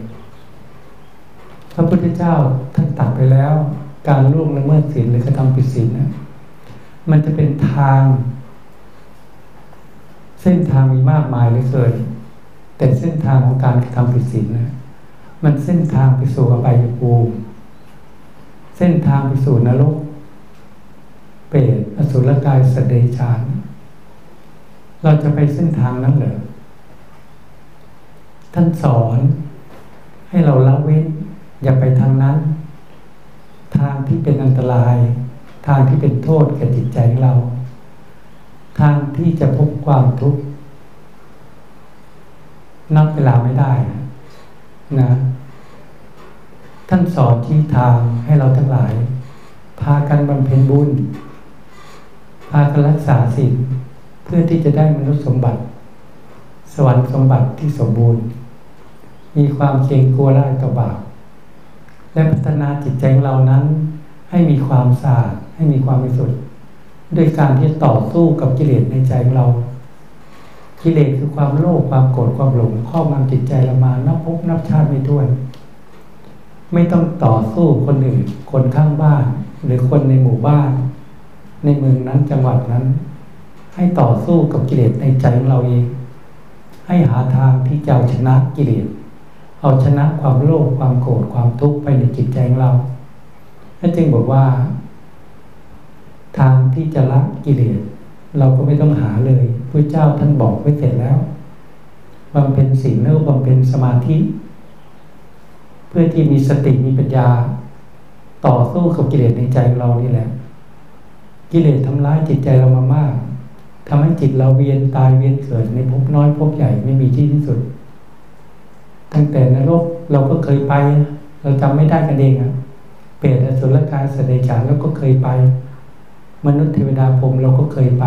พระพุทธเจ้าท่านตัดไปแล้ว การร่วงละเมิดสินหรือกระทำผิดสินนะมันจะเป็นทาง เส้นทางมีมากมายเหลือเกินแต่เส้นทางของการกระทำผิดศีลนะมันเส้นทางไปสู่อบายภูมิ เส้นทางไปสู่นรก เปรตอสุรกายสเดชาน เราจะไปเส้นทางนั้นเหรอท่านสอนให้เราละเว้น อย่าไปทางนั้น ทางที่เป็นอันตราย ทางที่เป็นโทษแก่จิตใจของเรา ทางที่จะพบความทุกข์นับเวลาไม่ได้นะ ท่านสอนชี้ทางให้เราทั้งหลาย พากันบำเพ็ญบุญ พากันรักษาศีลเพื่อที่จะได้มนุษย์สมบัติ สวรรค์สมบัติที่สมบูรณ์ มีความเกรงกลัวไร้ต่อบาปและพัฒนาจิตใจของเรานั้น ให้มีความสะอาดให้มีความบริสุทธิ์ด้วยการที่ต่อสู้กับกิเลสในใจของเรา กิเลสคือความโลภความโกรธความหลงครอบงำจิตใจเรามานับพบนับชาติไม่ถ้วน ไม่ต้องต่อสู้คนอื่น คนข้างบ้าน หรือคนในหมู่บ้าน ในเมืองนั้นจังหวัดนั้น ให้ต่อสู้กับกิเลสในใจของเราเอง ให้หาทางที่จะเอาชนะกิเลสเอาชนะความโลภความโกรธความทุกข์ไปในจิตใจของเรานั่นจึงบอกว่า ทางที่จะละกิเลสเราก็ไม่ต้องหาเลยพระเจ้าท่านบอกไว้เสร็จแล้วบำเพ็ญศีลแล้วบำเพ็ญสมาธิ เพื่อที่มีสติมีปัญญา ต่อสู้กับกิเลสในใจเรานี่แหละ กิเลสทำร้ายจิตใจเรามามากทำให้จิตเราเวียนตายเวียนเกิดในภพน้อยภพใหญ่ไม่มีที่ที่สุด ตั้งแต่นรกเราก็เคยไป เราจำไม่ได้กันเองอะเปรตอสุรกายสเดชานเราก็เคยไป มนุษย์เทวดาพรมเราก็เคยไป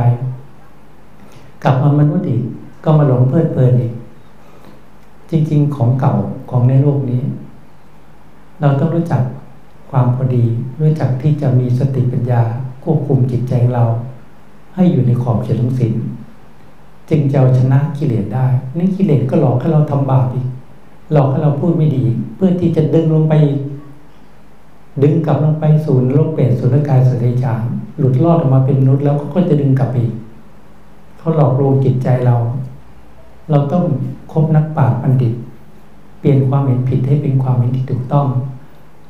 กลับมามนุษย์อีกก็มาหลงเพลิดเพลินอีกจริง ๆ ของเก่าของในโลกนี้ เราต้องรู้จักความพอดี รู้จักที่จะมีสติปัญญาควบคุมจิตใจเรา ให้อยู่ในขอบเขตของศีลจึงจะเอาชนะกิเลสได้ นี่กิเลสก็หลอกให้เราทำบาปอีก หลอกให้เราพูดไม่ดี เพื่อที่จะดึงลงไป ดึงกลับลงไปสู่นรกเปรตสุรกายสเดจานหลุดรอดออกมาเป็นมนุษย์แล้วก็จะดึงกลับอีกเขาหลอกลวงจิตใจเรา เราต้องคบนักปราชญ์บัณฑิต เปลี่ยนความเห็นผิดให้เป็นความเห็นที่ถูกต้อง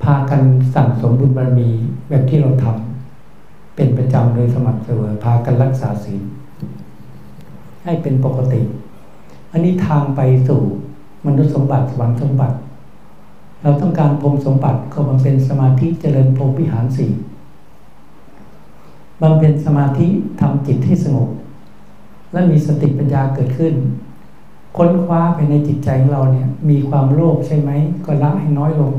พากันสั่งสมบุญบารมีแบบที่เราทำเป็นประจำโดยสม่ำเสมอพากันรักษาศีลให้เป็นปกติ อันนี้ทางไปสู่มนุษย์สมบัติสวรรค์สมบัติ เราต้องการพรมสมบัติก็มันเป็นสมาธิเจริญพรมวิหารสี่บำเพ็ญสมาธิทำจิตให้สงบและมีสติปัญญาเกิดขึ้น ค้นคว้าไปในจิตใจของเราเนี่ย มีความโลภใช่ไหมก็ละให้น้อยลง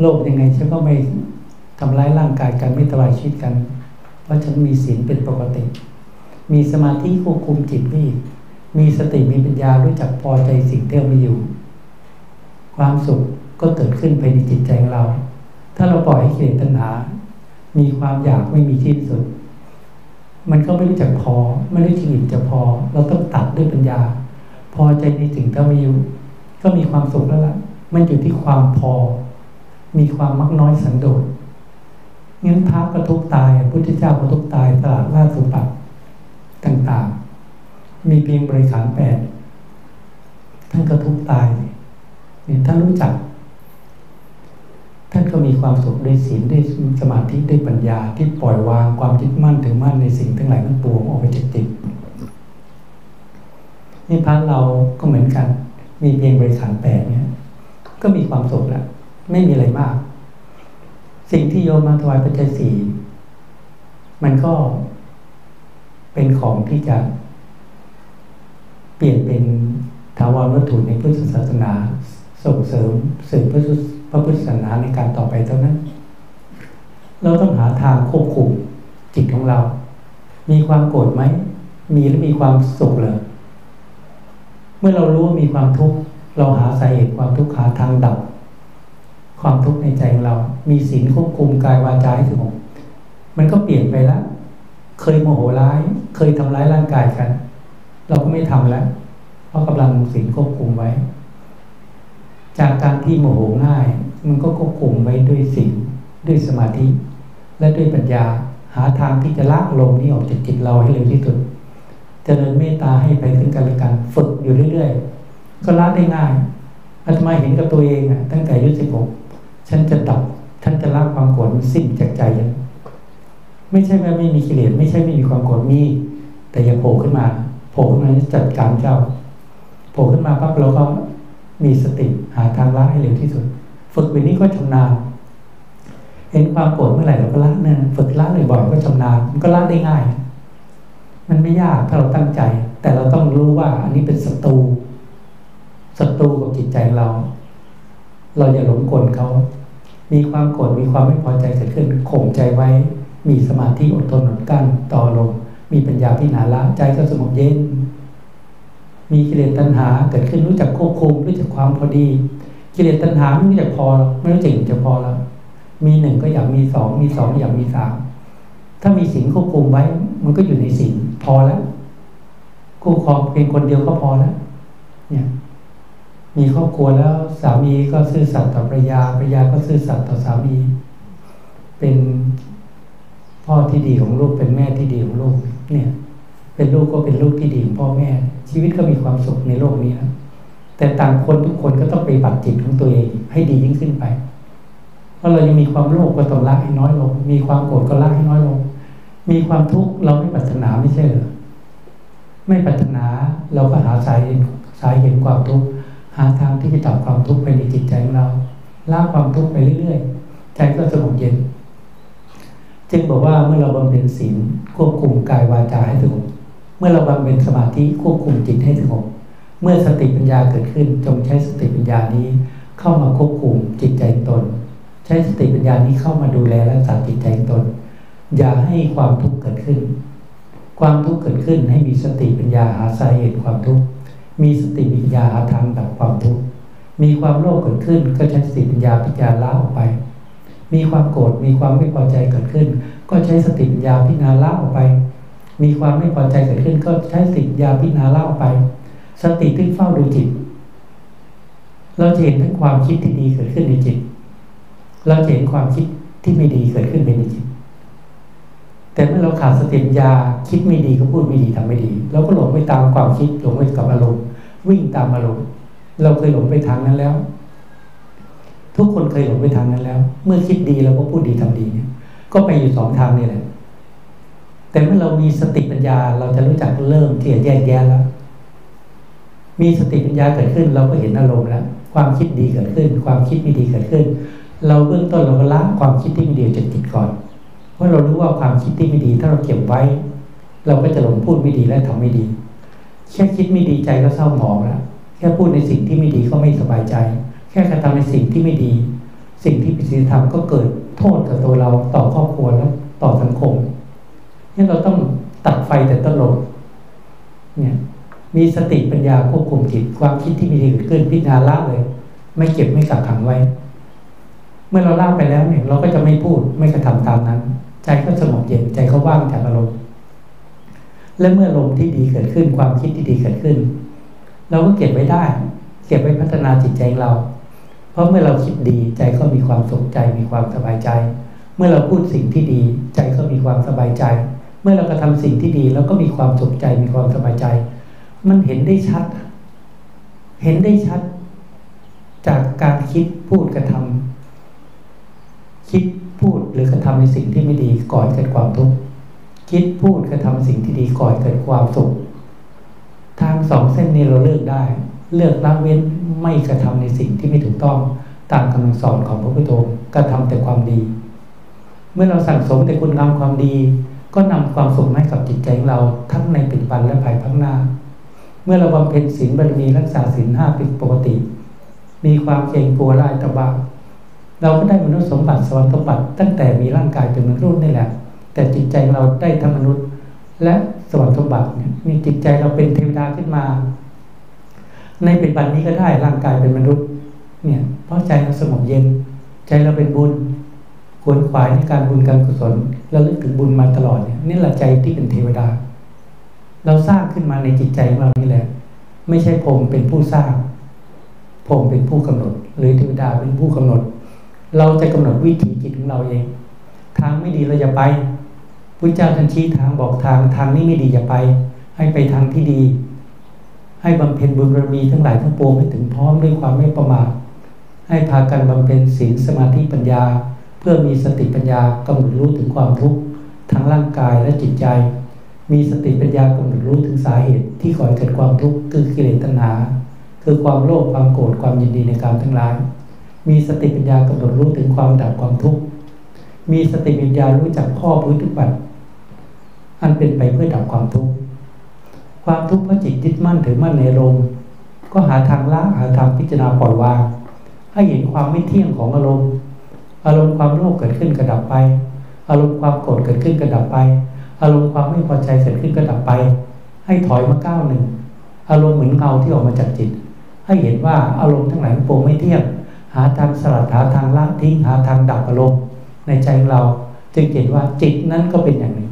โลภยังไงฉันก็ไม่ทำร้ายร่างกายกันไม่ทลายชีวิตกัน เพราะฉันมีศีลเป็นปกติ มีสมาธิควบคุมจิตนี่มีสติมีปัญญารู้จักพอใจสิ่งที่เรามีอยู่ ความสุขก็เกิดขึ้นภายในจิตใจของเรา ถ้าเราปล่อยให้เกิดตัณหา มีความอยากไม่มีที่สุด มันก็ไม่รู้จักพอ ไม่รู้จริงจะพอ เราต้องตัดด้วยปัญญา พอใจในสิ่งที่มีอยู่ ก็มีความสุขแล้วล่ะมันอยู่ที่ความพอ มีความมักน้อยสันโดษงั้นพระก็ทุกตายพุทธเจ้าก็ทุกตายตลาดราชสมบัตต่างๆ มีเพียงบริขารแปดท่านก็ทุกตายเนี่ยท่านรู้จัก ท่านก็มีความสุขด้วยศีลด้วยสมาธิด้วยปัญญาที่ปล่อยวางความยึดมั่นถือมั่นในสิ่งทั้งหลายทั้งปวงออกไปจากจิต นี่พระเราก็เหมือนกัน มีเพียงบริขารแปดเนี่ย ก็มีความสุขแล้วไม่มีอะไรมาก สิ่งที่โยมมาถวายปัจจัยสี่มันก็เป็นของที่จะเปลี่ยนเป็นถาวรวัตถุในพุทธศาสนาส่งเสริมสืบพระพระพุทธศาสนาในการต่อไปเท่านั้น เราต้องหาทางควบคุมจิตของเรา มีความโกรธไหม มีหรือมีความสุขเลย เมื่อเรารู้ว่ามีความทุกข์เราหาสาเหตุความทุกข์หาทางดับ ความทุกข์ในใจของเรา มีศีลควบคุมกายวาจาให้สงบมันก็เปลี่ยนไปแล้วเคยโมโหร้าย เคยทำร้ายร่างกายกัน เราก็ไม่ทำแล้ว เพราะกำลังสิ่งควบคุมไว้ จากการที่โมโหง่าย มันก็ควบคุมไว้ด้วยสิ่งด้วยสมาธิ และด้วยปัญญาหาทางที่จะละลมนี้ออกจากจิตเราให้เร็วที่สุด จเจริญเมตตาให้ไปถึงกันและกันฝึกอยู่เรื่อยๆ ก็ละได้ง่ายอาตมาเห็นกับตัวเองอะ ตั้งแต่อายุสิบหกฉันจะดับท่านจะละความโกรธสิ้นจากใจยังไม่ใช่ว่าไม่มีกิเลสไม่ใช่ไม่มีความโกรธมี แต่อย่าโผล่ขึ้นมาโผล่ขึ้นมาจัดการเจ้าโผล่ขึ้นมาปั๊บเราก็มีสติหาทางละให้เร็วที่สุด ฝึกแบบนี้ก็ชำนาญเห็นความโกรธเมื่อไหร่เราก็ละเนี่ยฝึกละบ่อยๆก็ชำนาญมันก็ละได้ง่าย มันไม่ยากถ้าเราตั้งใจ แต่เราต้องรู้ว่าอันนี้เป็นศัตรูศัตรูกับจิตใจเรา เราอย่าหลงกลเขา มีความโกรธมีความไม่พอใจเกิดขึ้นข่มใจไว้ มีสมาธิอดทนอดกั้นต่อลมมีปัญญาพิจารณาละใจก็สงบเย็น มีกิเลสตัณหาเกิดขึ้นรู้จักควบคุมรู้จักความพอดีกิเลสตัณหาไม่รู้จักพอไม่รู้จักจะพอแล้วมีหนึ่งก็อยากมีสองมีสองอยากมีสามถ้ามีสิ่งควบคุมไว้ มันก็อยู่ในสิ่ง พอแล้วคู่ครองเพียงคนเดียวก็พอแล้วเนี่ย มีครอบครัวแล้วสามีก็ซื่อสัตย์ต่อภรรยาภรรยาก็ซื่อสัตย์ต่อสามี เป็นพ่อที่ดีของลูกเป็นแม่ที่ดีของลูก เนี่ย เป็นลูกก็เป็นลูกที่ดีของพ่อแม่ ชีวิตก็มีความสุขในโลกนี้นะแต่ต่างคนทุกคนก็ต้องไปบัตรจิตของตัวเอง ให้ดียิ่งขึ้นไปเพราะเรายังมีความโลภก็ต้องละให้น้อยลง มีความโกรธก็ละให้น้อยลง มีความทุกข์เราไม่ปรารถนาไม่ใช่เหรอไม่ปรารถนาเราก็หาสายสายเห็นความทุกข์หาทางที่จะดับความทุกข์ไปในจิตใจของเราละความทุกข์ไปเรื่อยๆใจก็สงบเย็น จึงบอกว่าเมื่อเราบำเพ็ญศีลควบคุมกายวาจาให้สงบเมื่อเราบำเพ็ญสมาธิควบคุมจิตให้สงบเมื่อสติปัญญาเกิดขึ้น จงใช้สติปัญญานี้เข้ามาควบคุมจิตใจตน ใช้สติปัญญานี้เข้ามาดูแลรักษาจิตใจตน อย่าให้ความทุกข์เกิดขึ้น ความทุกข์เกิดขึ้นให้มีสติปัญญาหาสาเหตุความทุกข์ มีสติปัญญาหาทางดับความทุกข์ มีความโลภเกิดขึ้น ก็ใช้สติปัญญาพิจารณาออกไป มีความโกรธ มีความไม่พอใจเกิดขึ้น ก็ใช้สติปัญญาพิจารณาออกไป มีความไม่พอใจเกิดขึ้น ก็ใช้สติปัญญาพิจารณาออกไป สติที่เฝ้าดูจิต เราจะเห็นทั้งความคิดที่ดีเกิดขึ้นในจิต เราจะเห็นความคิดที่ไม่ดีเกิดขึ้นในจิต แต่เมื่อเราขาดสติปัญญาคิดไม่ดีก็พูดไม่ดีทำไม่ดีเราก็หลงไปตามความคิดหลงไปกับอารมณ์วิ่งตามอารมณ์เราเคยหลงไปทางนั้นแล้ว ทุกคนเคยหลงไปทางนั้นแล้ว เมื่อคิดดีเราก็พูดดีทำดีเนี่ย ก็ไปอยู่สองทางนี่แหละแต่เมื่อเรามีสติปัญญาเราจะรู้จักเริ่มที่จะแยกแยะแล้ว มีสติปัญญาเกิดขึ้น เราก็เห็นอารมณ์แล้วความคิดดีเกิดขึ้น ความคิดไม่ดีเกิดขึ้น เราเบื้องต้นเราก็ละความคิดที่ไม่ดีจากจิตก่อน ราะเรารู้ว่าความคิดที่ไม่ดี ถ้าเราเก็บไว้ เราก็จะหลงพูดไม่ดีและทำไม่ดี แค่คิดไม่ดีใจก็เศร้าหมองแล้วแค่พูดในสิ่งที่ไม่ดีก็ไม่สบายใจ แค่กระทำในสิ่งที่ไม่ดี สิ่งที่ผิดศีลธรรมก็เกิดโทษกับตัวเราต่อครอบครัวแล้วต่อสังคมนี่เราต้องตัดไฟแต่ต้นลมเนี่ยมีสติปัญญาควบคุมจิตความคิดที่ไม่ดีเกิดขึ้นพิจารณาละเลย ไม่เก็บไม่กักขังไว้ เมื่อเราล่าไปแล้วเนี่ย เราก็จะไม่พูดไม่กระทำตามนั้น ใจก็สงบเย็นใจเขาว่างจากอารมณ์และเมื่อลมที่ดีเกิดขึ้นความคิดที่ดีเกิดขึ้น เราก็เก็บไว้ได้ เก็บไว้พัฒนาจิตใจเรา เพราะเมื่อเราคิดดีใจก็มีความสุขใจมีความสบายใจ เมื่อเราพูดสิ่งที่ดีใจก็มีความสบายใจ เมื่อเรากระทาสิ่งที่ดีเราก็มีความสุขใจมีความสบายใจ มันเห็นได้ชัด เห็นได้ชัด จากการคิดพูดกระทำคิด พูดหรือกระทำในสิ่งที่ไม่ดีก่อนเกิดความทุกข์คิดพูดกระทำสิ่งที่ดีก่อนเกิดความสุขทางสองเส้นนี้เราเลือกได้ เลือกละเว้นไม่กระทำในสิ่งที่ไม่ถูกต้องตามคำสอนของพระพุทธองค์กระทำแต่ความดี เมื่อเราสั่งสมแต่คุณงามความดี ก็นำความสุขให้กับจิตใจของเราทั้งในปัจจุบันและภายภาคหน้า เมื่อเราบำเพ็ญศีลบารมีรักษาศีลห้าเป็นปกติ มีความเกรงกลัวลายตบะ เราก็ได้มนุษย์สมบัติสวรรค์สมบัติตั้งแต่มีร่างกายเป็นมนุษย์นี่แหละ แต่จิตใจเราได้ทั้งมนุษย์ และสวรรค์สมบัติเนี่ยมีจิตใจเราเป็นเทวดาขึ้นมา ในปัจจุบันนี้ก็ได้ร่างกายเป็นมนุษย์เนี่ยเพราะใจเราสงบเย็น ใจเราเป็นบุญขวนขวายในการบุญการกุศลเระลึกถึงบุญมาตลอดเนี่ยนี่แหละใจที่เป็นเทวดา เราสร้างขึ้นมาในจิตใจของเรานี่แหละ ไม่ใช่พรมเป็นผู้สร้างพรมเป็นผู้กำหนด หรือเทวดาเป็นผู้กำหนด เราจะกำหนดวิถีจิตของเราเอง ทางไม่ดีเราอย่าไปพุทธเจ้าท่านชี้ทางบอกทางทางนี้ไม่ดีอย่าไป ให้ไปทางที่ดี ให้บำเพ็ญบุญบารมีทั้งหลายทั้งปวงให้ถึงพร้อมด้วยความไม่ประมาทให้พากันบำเพ็ญศีลสมาธิปัญญา เพื่อมีสติปัญญากำหนดรู้ถึงความทุกข์ทั้งร่างกายและจิตใจ มีสติปัญญากำหนดรู้ถึงสาเหตุที่ก่อให้เกิดความทุกข์คือกิเลสตัณหา คือความโลภความโกรธความยินดีในการทั้งหลาย มีสติปัญญากำหนดรู้ถึงความดับความทุกข์มีสติปัญญารู้จักข้อพื้นทุกบัตอันเป็นไปเพื่อดับความทุกข์ความทุกข์เพราะจิตยึดมั่นถือมั่นในลมก็หาทางละหาทางพิจารณาปล่อยวางให้เห็นความไม่เที่ยงของอารมณ์ อารมณ์ความโลภเกิดขึ้นกระดับไป อารมณ์ความโกรธเกิดขึ้นกระดับไป อารมณ์ความไม่พอใจเกิดขึ้นกระดับไป ให้ถอยมาก้าวหนึ่งอารมณ์เหมือนเงาที่ออกมาจากจิต ให้เห็นว่าอารมณ์ทั้งหลายโปร่งไม่เที่ยง หาทางสลัดหาทางละทิ้งหาทางดับอารมณ์ในใจของเราจึงเห็นว่าจิตนั้นก็เป็นอย่างหนึ่ง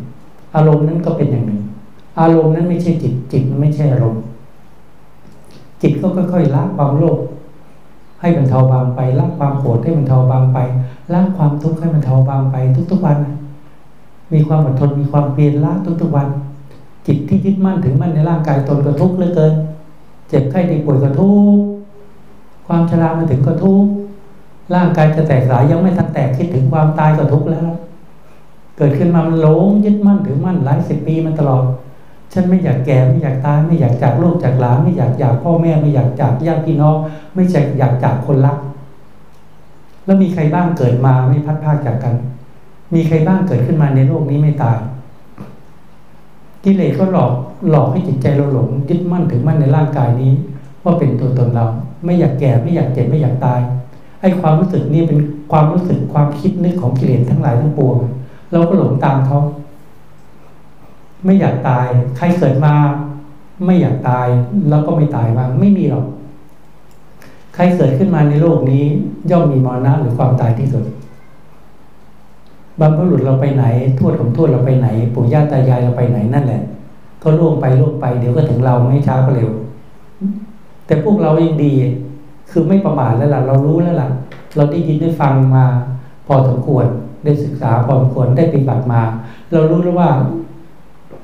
อารมณ์นั้นก็เป็นอย่างหนึ่ง อารมณ์นั้นไม่ใช่จิต จิตมันไม่ใช่อารมณ์ จิตก็ค่อยๆละความโลภให้บรรเทาบางไปละความโกรธให้บรรเทาบางไปละความทุกข์ให้บรรเทาบางไปทุกๆวัน มีความอดทนมีความเพียรละทุกๆวัน จิตที่ยึดมั่นถึงมั่นในร่างกายตนก็ทุกข์เหลือเกิน เจ็บไข้ได้ป่วยก็ทุกข์ ความชรามาถึงก็ทุกข์ร่างกายจะแตกสายยังไม่ทันแตกคิดถึงความตายก็ทุกข์แล้ว เกิดขึ้นมามันหลงยึดมั่นถือมั่นหลายสิบปีมันตลอด ฉันไม่อยากแก่ไม่อยากตายไม่อยากจากลูกจากหลานไม่อยากจากพ่อแม่ไม่อยากจากญาติพี่น้องไม่อยากอยากจากคนรัก แล้วมีใครบ้างเกิดมาไม่พัดพากจากกัน มีใครบ้างเกิดขึ้นมาในโลกนี้ไม่ตายกิเลสก็หลอกหลอกให้จิตใจเราหลงยึดมั่นถือมั่นในร่างกายนี้ ว่าเป็นตัวตนเรา ไม่อยากแก่ไม่อยากเจ็บไม่อยากตายไอ้ความรู้สึกนี้เป็นความรู้สึกความคิดนึกของกิเลสทั้งหลายทั้งปวงเราก็หลงตามเขาไม่อยากตาย ใครเกิดมา ไม่อยากตายแล้วก็ไม่ตายบ้างไม่มีหรอกใครเกิดขึ้นมาในโลกนี้ ย่อมมีมรณะหรือความตายที่สุดบรรพบุรุษเราไปไหน ทวดของทวดเราไปไหน ปู่ย่าตายายเราไปไหนนั่นแหละ ก็ล่วงไปล่วงไปเดี๋ยวก็ถึงเราไม่ช้าก็เร็ว แต่พวกเรายังดี คือไม่ประมาทแล้วล่ะ เรารู้แล้วล่ะ เราได้ยินได้ฟังมาพอสมควร ได้ศึกษาพอสมควร ได้ปฏิบัติมา เรารู้แล้วว่า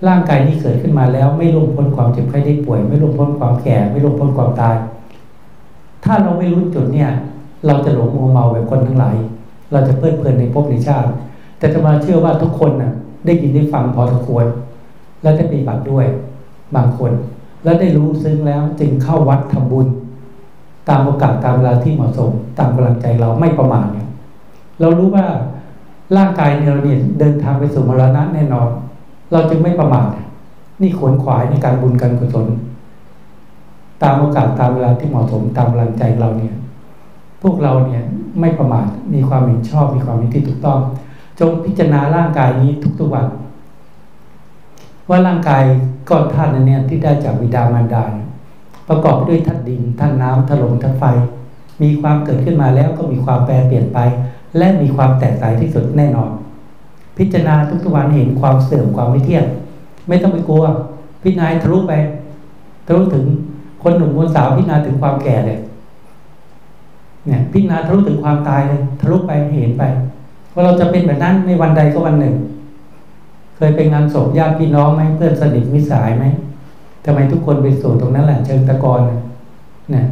ร่างกายนี้เกิดขึ้นมาแล้วไม่ล่วงพ้นความเจ็บไข้ได้ป่วย ไม่ล่วงพ้นความแก่ ไม่ล่วงพ้นความตาย ถ้าเราไม่รู้จุดเนี่ย เราจะหลงมัวเมาแบบคนทั้งหลาย เราจะเพลิดเพลินในภพในชาติ แต่จะมาเชื่อว่าทุกคนน่ะ ได้ยินได้ฟังพอสมควร และได้ปฏิบัติด้วยบางคน แล้วได้รู้ซึ้งแล้วจึงเข้าวัดทำบุญ ตามโอกาสตามเวลาที่เหมาะสม ตามกำลังใจเราไม่ประมาทเนี่ยเรารู้ว่าร่างกายเราเนี่ยเดินทางไปสู่มรณะแน่นอน เราจึงไม่ประมาทนี่ขวนขวายในการบุญการกุศลตามโอกาสตามเวลาที่เหมาะสมตามกำลังใจเราเนี่ย พวกเราเนี่ยไม่ประมาทมีความเห็นชอบมีความเห็นที่ถูกต้อง จงพิจารณาร่างกายนี้ทุกๆวัน ว่าร่างกายก้อนธาตุนั้นเนี่ยที่ได้จากวิดามารดาประกอบด้วยธาตุดินธาตุน้ำธาตุลมธาตุไฟ มีความเกิดขึ้นมาแล้วก็มีความแปรเปลี่ยนไป และมีความแตกสายที่สุดแน่นอน พิจารณาทุกๆวันเห็นความเสื่อมความไม่เที่ยง ไม่ต้องไปกลัวพิจารณาทะลุไปทะลุถึงคนหนุ่มคนสาวพิจารณาถึงความแก่เลยเนี่ยพิจารณาทะลุถึงความตายเลยทะลุไปเห็นไป ว่าเราจะเป็นแบบนั้นในวันใดก็วันหนึ่ง ยไปงานศพญาติพี่น้องไหมเพื่อนสนิทมิสายไหมทำไมทุกคนไปสู่ตรงนั้นแหละเชิงตะกอนเนี่ย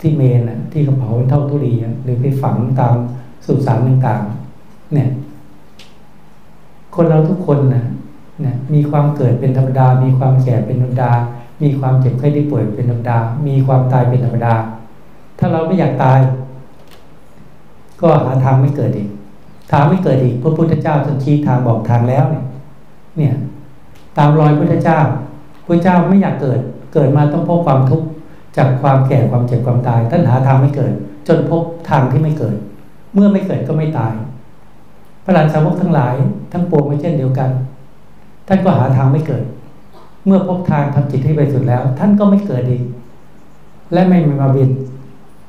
ที่เมนที่กระเป๋าเป็นเท่าทุรีหรือไปฝังตามสุสานต่างๆ เนี่ย คนเราทุกคนนะนะมีความเกิดเป็นธรรมดา มีความแก่เป็นธรรมดา มีความเจ็บไข้ได้ป่วยเป็นธรรมดา มีความตายเป็นธรรมดา ถ้าเราไม่อยากตาย ก็หาทางไม่เกิดอีกทางไม่เกิดอีกพระพุทธเจ้าท่านชี้ทางบอกทางแล้วเนี่ย เนี่ยตามรอยพุทธเจ้าพระเจ้าไม่อยากเกิด เกิดมาต้องพบความทุกข์จากความแก่ความเจ็บความตายท่านหาทางไม่เกิด จนพบทางที่ไม่เกิด เมื่อไม่เกิดก็ไม่ตาย พระหลานสาวกทั้งหลาย ทั้งปวงไม่เช่นเดียวกัน ท่านก็หาทางไม่เกิด เมื่อพบทางทำจิตให้ไปสุดแล้ว ท่านก็ไม่เกิดอีกและไม่มาเวียน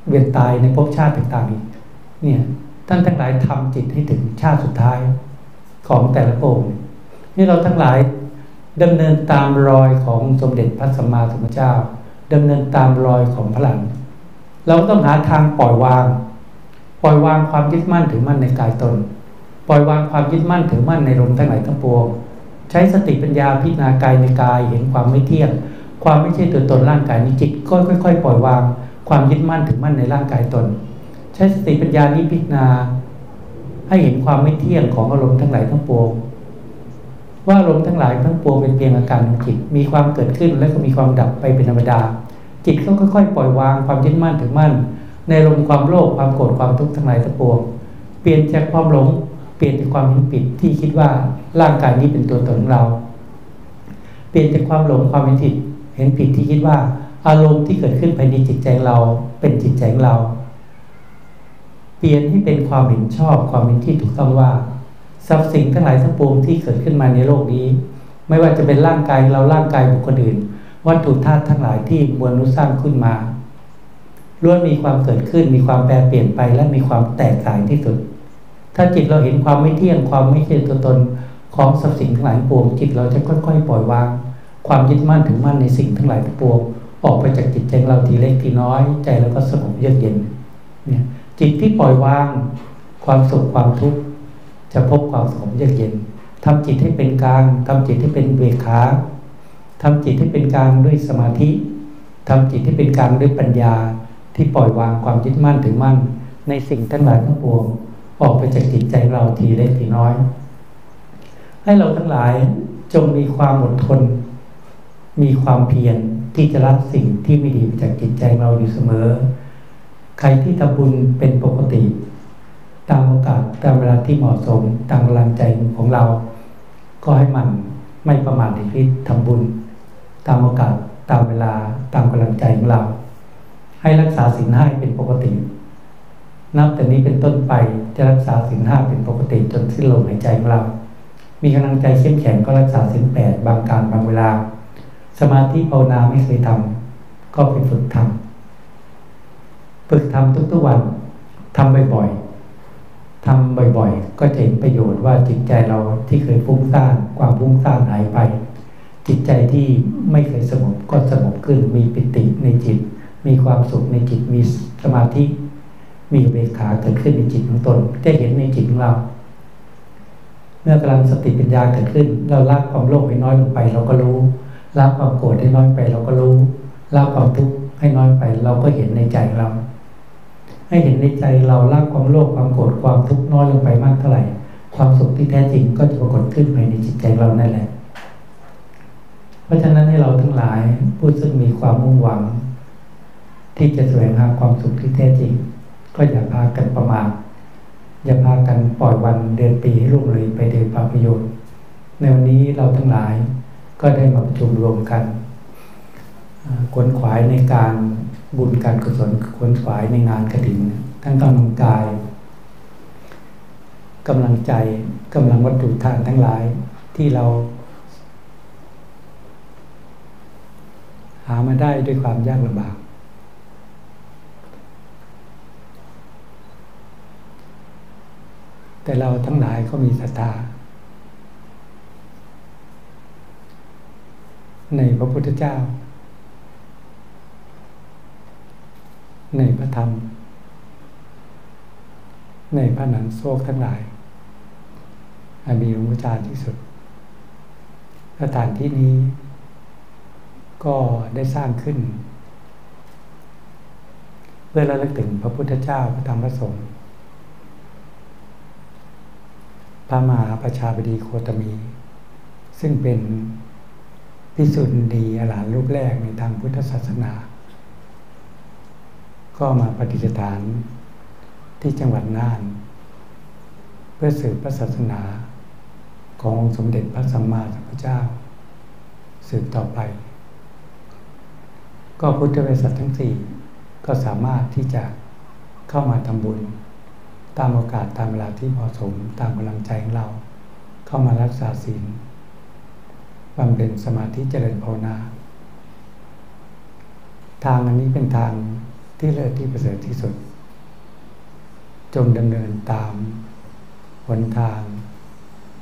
เวียนตายในภพชาติต่างๆอีกเนี่ยท่านทั้งหลายทำจิตให้ถึงชาติสุดท้ายของแต่ละองค์ นี่เราทั้งหลายดำเนินตามรอยของสมเด็จพระสัมมาสัมพุทธเจ้าดำเนินตามรอยของพระหลังเราต้องหาทางปล่อยวาง ปล่อยวางความยึดมั่นถือมั่นในกายตน ปล่อยวางความยึดมั่นถือมั่นในลมทั้งหลายทั้งปวง ใช้สติปัญญาพิจารณากายในกายเห็นความไม่เที่ยง ความไม่ใช่ตัวตนร่างกายนี้จิตก็ค่อย ๆ ปล่อยวาง ความยึดมั่นถือมั่นในร่างกายตน ใช้สติปัญญานี้พิจารณาให้เห็นความไม่เที่ยงของอารมณ์ทั้งหลายทั้งปวง ว่าอารมทั้งหลายทั้งปวงเป็นเพียงอาการของจิต มีความเกิดขึ้นและก็มีความดับไปเป็นธรรมดา จิตก็ค่อยๆปล่อยวางความยึดมั่นถึงมั่น ในลมความโลภความโกรธความทุกข์ทั้งหลายทั้งปวง เปลี่ยนจากความหลงเปลี่ยนจากความเห็นผิดที่คิดว่าร่างกายนี้เป็นตัวตนของเรา เปลี่ยนจากความหลงความเห็นผิด เห็นผิดที่คิดว่า อารมณ์ที่เกิดขึ้นภายในจิตใจเราเป็นจิตใจของเรา เปลี่ยนให้เป็นความเห็นชอบความเห็นที่ถูกต้องว่า ทรัพย์สินทั้งหลายทั้งปวงที่เกิดขึ้นมาในโลกนี้ ไม่ว่าจะเป็นร่างกายเราร่างกายบุคคลอื่น วัตถุธาตุทั้งหลายที่มวลนุสร้างขึ้นมาล้วนมีความเกิดขึ้น มีความแปรเปลี่ยนไปและมีความแตกต่างที่สุด ถ้าจิตเราเห็นความไม่เที่ยงความไม่ใช่ตัวตนของทรัพย์สินทั้งหลายปวง จิตเราจะค่อย ๆ ปล่อยวาง ความยึดมั่นถึงมั่นในสิ่งทั้งหลายปวงออกไปจากจิตใจเราทีเล็กทีน้อย ใจเราก็สงบเยือกเย็นเนี่ยจิตที่ปล่อยวาง ความสุขความทุกข์ จะพบความสงบเยือกเย็นทำจิตให้เป็นกลางทำจิตให้เป็นเบกขาทำจิตให้เป็นกลางด้วยสมาธิทำจิตให้เป็นกลางด้วยปัญญา ที่ปล่อยวางความยึดมั่นถึงมั่น ในสิ่งทั้งหลายทั้งปวงออกไปจากจิตใจเราทีเล็กทีน้อย ให้เราทั้งหลายจงมีความอดทน มีความเพียรที่จะรับสิ่งที่ไม่ดีจากจิตใจเราอยู่เสมอ ใครที่ทำบุญเป็นปกติ ตามโอกาสตามเวลาที่เหมาะสมตามกำลังใจของเรา ก็ให้มันไม่ประมาทในชีวิตทำบุญ ตามโอกาสตามเวลาตามกำลังใจของเรา ให้รักษาสินห้าเป็นปกติ นับแต่นี้เป็นต้นไปจะรักษาสินห้าเป็นปกติจนสิ้นลมหายใจของเรา มีกำลังใจเข้มแข็งก็รักษาสินแปดบางการบางเวลา สมาธิภาวนาไม่เคยทำก็ไปฝึกทำฝึกทำทุกๆวันทำบ่อยๆ ทำบ่อยๆ ก็จะเห็นประโยชน์ว่าจิตใจเราที่เคยฟุ้งซ่านความฟุ้งซ่านหายไป จิตใจที่ไม่เคยสงบก็สงบขึ้นมีปิติในจิต มีความสุขในจิตมีสมาธิ มีเบขาเกิดขึ้นในจิตของตนจะเห็นในจิตของเรา เมื่อกำลังสติปัญญาเกิดขึ้น เราละความโลภให้น้อยลงไป เราก็รู้ละความโกรธให้น้อยไป เราก็รู้ละความทุกข์ให้น้อยไป เราก็เห็นในใจเรา ให้เห็นในใจเราละความโลภความโกรธความทุกข์น้อยลงไปมากเท่าไหร่ ความสุขที่แท้จริงก็จะปรากฏขึ้นภายในจิตใจเรานั่นแหละ เพราะฉะนั้นให้เราทั้งหลายผู้ซึ่งมีความมุ่งหวัง ที่จะแสวงหาความสุขที่แท้จริง ก็อย่าพากันประมาทอย่าพากันปล่อยวันเดือนปีให้ล่วงเลยไปเดินปาประโยชน์ในวันนี้เราทั้งหลายก็ได้มาประชุมรวมกันขวนขวายในการ บุญการกุศลขวนขวายในงานกระดิ่งทั้งกำลังกายกำลังใจกำลังวัตถุทานทั้งหลายที่เรา หามาได้ด้วยความยากลำบาก แต่เราทั้งหลายก็มีศรัทธาในพระพุทธเจ้า ในพระธรรม ในพระหนังโซกทั้งหลายมีหลวงพ่อจารย์ที่สุด สถานที่นี้ก็ได้สร้างขึ้น เพื่อระลึกถึงพระพุทธเจ้าพระธรรมพระสงฆ์พระมหาประชาบดีโคตมี ซึ่งเป็นพิสุทธิ์ดีอรหันต์รูปแรกในทางพุทธศาสนา ก็มาปฏิสถานที่จังหวัดน่าน เพื่อสืบพระศาสนาของสมเด็จพระสัมมาสัมพุทธเจ้า สืบต่อไป ก็พุทธบริษัททั้งสี่ก็สามารถที่จะเข้ามาทำบุญ ตามโอกาสตามเวลาที่เหมาะสมตามกำลังใจของเรา เข้ามารักษาศีลบำเพ็ญสมาธิเจริญภาวนา ทางอันนี้เป็นทาง ที่เลิศที่ประเสริฐที่สุด จงดำเนินตามหนทาง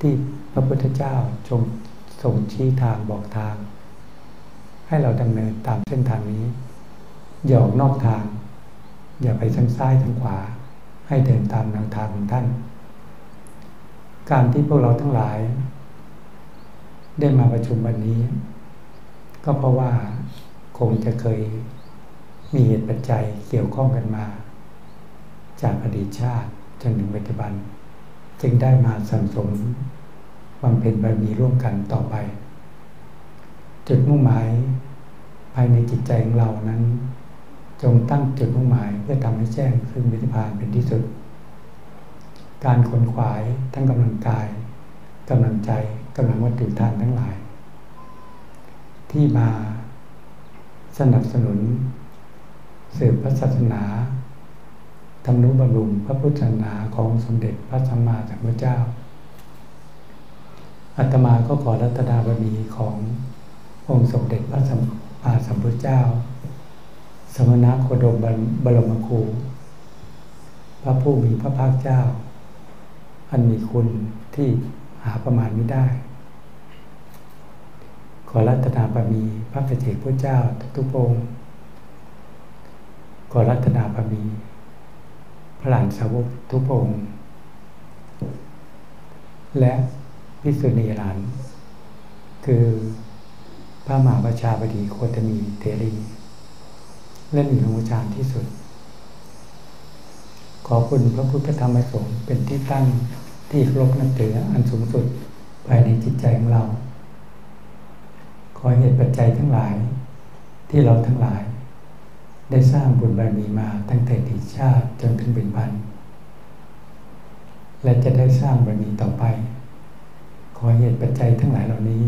ที่พระพุทธเจ้าทรงส่งชี้ทางบอกทาง ให้เราดำเนินตามเส้นทางนี้อย่าออกนอกทาง อย่าไปทางซ้ายทางขวา ให้เดินตามแนวทางของท่าน การที่พวกเราทั้งหลาย ได้มาประชุมวันนี้ ก็เพราะว่าคงจะเคย มีเหตุปัจจัยเกี่ยวข้องกันมา จากอดีตชาติจนถึงปัจจุบัน จึงได้มาสังสมบำเพ็ญบารมีร่วมกันต่อไป จุดมุ่งหมายภายในจิตใจของเรานั้น จงตั้งจุดมุ่งหมายเพื่อทำให้แจ้งซึ่งวิถีพานเป็นที่สุด การขนขวายทั้งกำลังกายกำลังใจกำลังวัตถุทานทั้งหลาย ที่มาสนับสนุน สืบพระศาสนาทำนุบำรุงพระพุทธศาสนาของสมเด็จพระสัมมาสัมพุทธเจ้าอาตมาก็ขอรัตนาบารมีขององค์สมเด็จพระสัมมาสัมพุทธเจ้า สมณะโคดมบรมครู พระผู้มีพระภาคเจ้า อันมีคุณที่หาประมาณไม่ได้ ขอรัตนาบารมีพระเจกพระเจ้าทุกองค์ ขอรัตนาบารมี พระหลานสาวกทุกองค์ และพิสุณีหลาน คือพระมหาประชาบดีโคตมีเทรีและมีหลวงอาจารย์ที่สุด ขอคุณพระพุทธธรรมสงฆ์เป็นที่ตั้งที่ครบนับถืออันสูงสุดภายในจิตใจของเรา ขอเหตุปัจจัยทั้งหลายที่เราทั้งหลาย ได้สร้างบุญบารมีมาตั้งแต่ติชาติจนถึงเป็นพัน และจะได้สร้างบารมีต่อไป ขอเหตุปัจจัยทั้งหลายเหล่านี้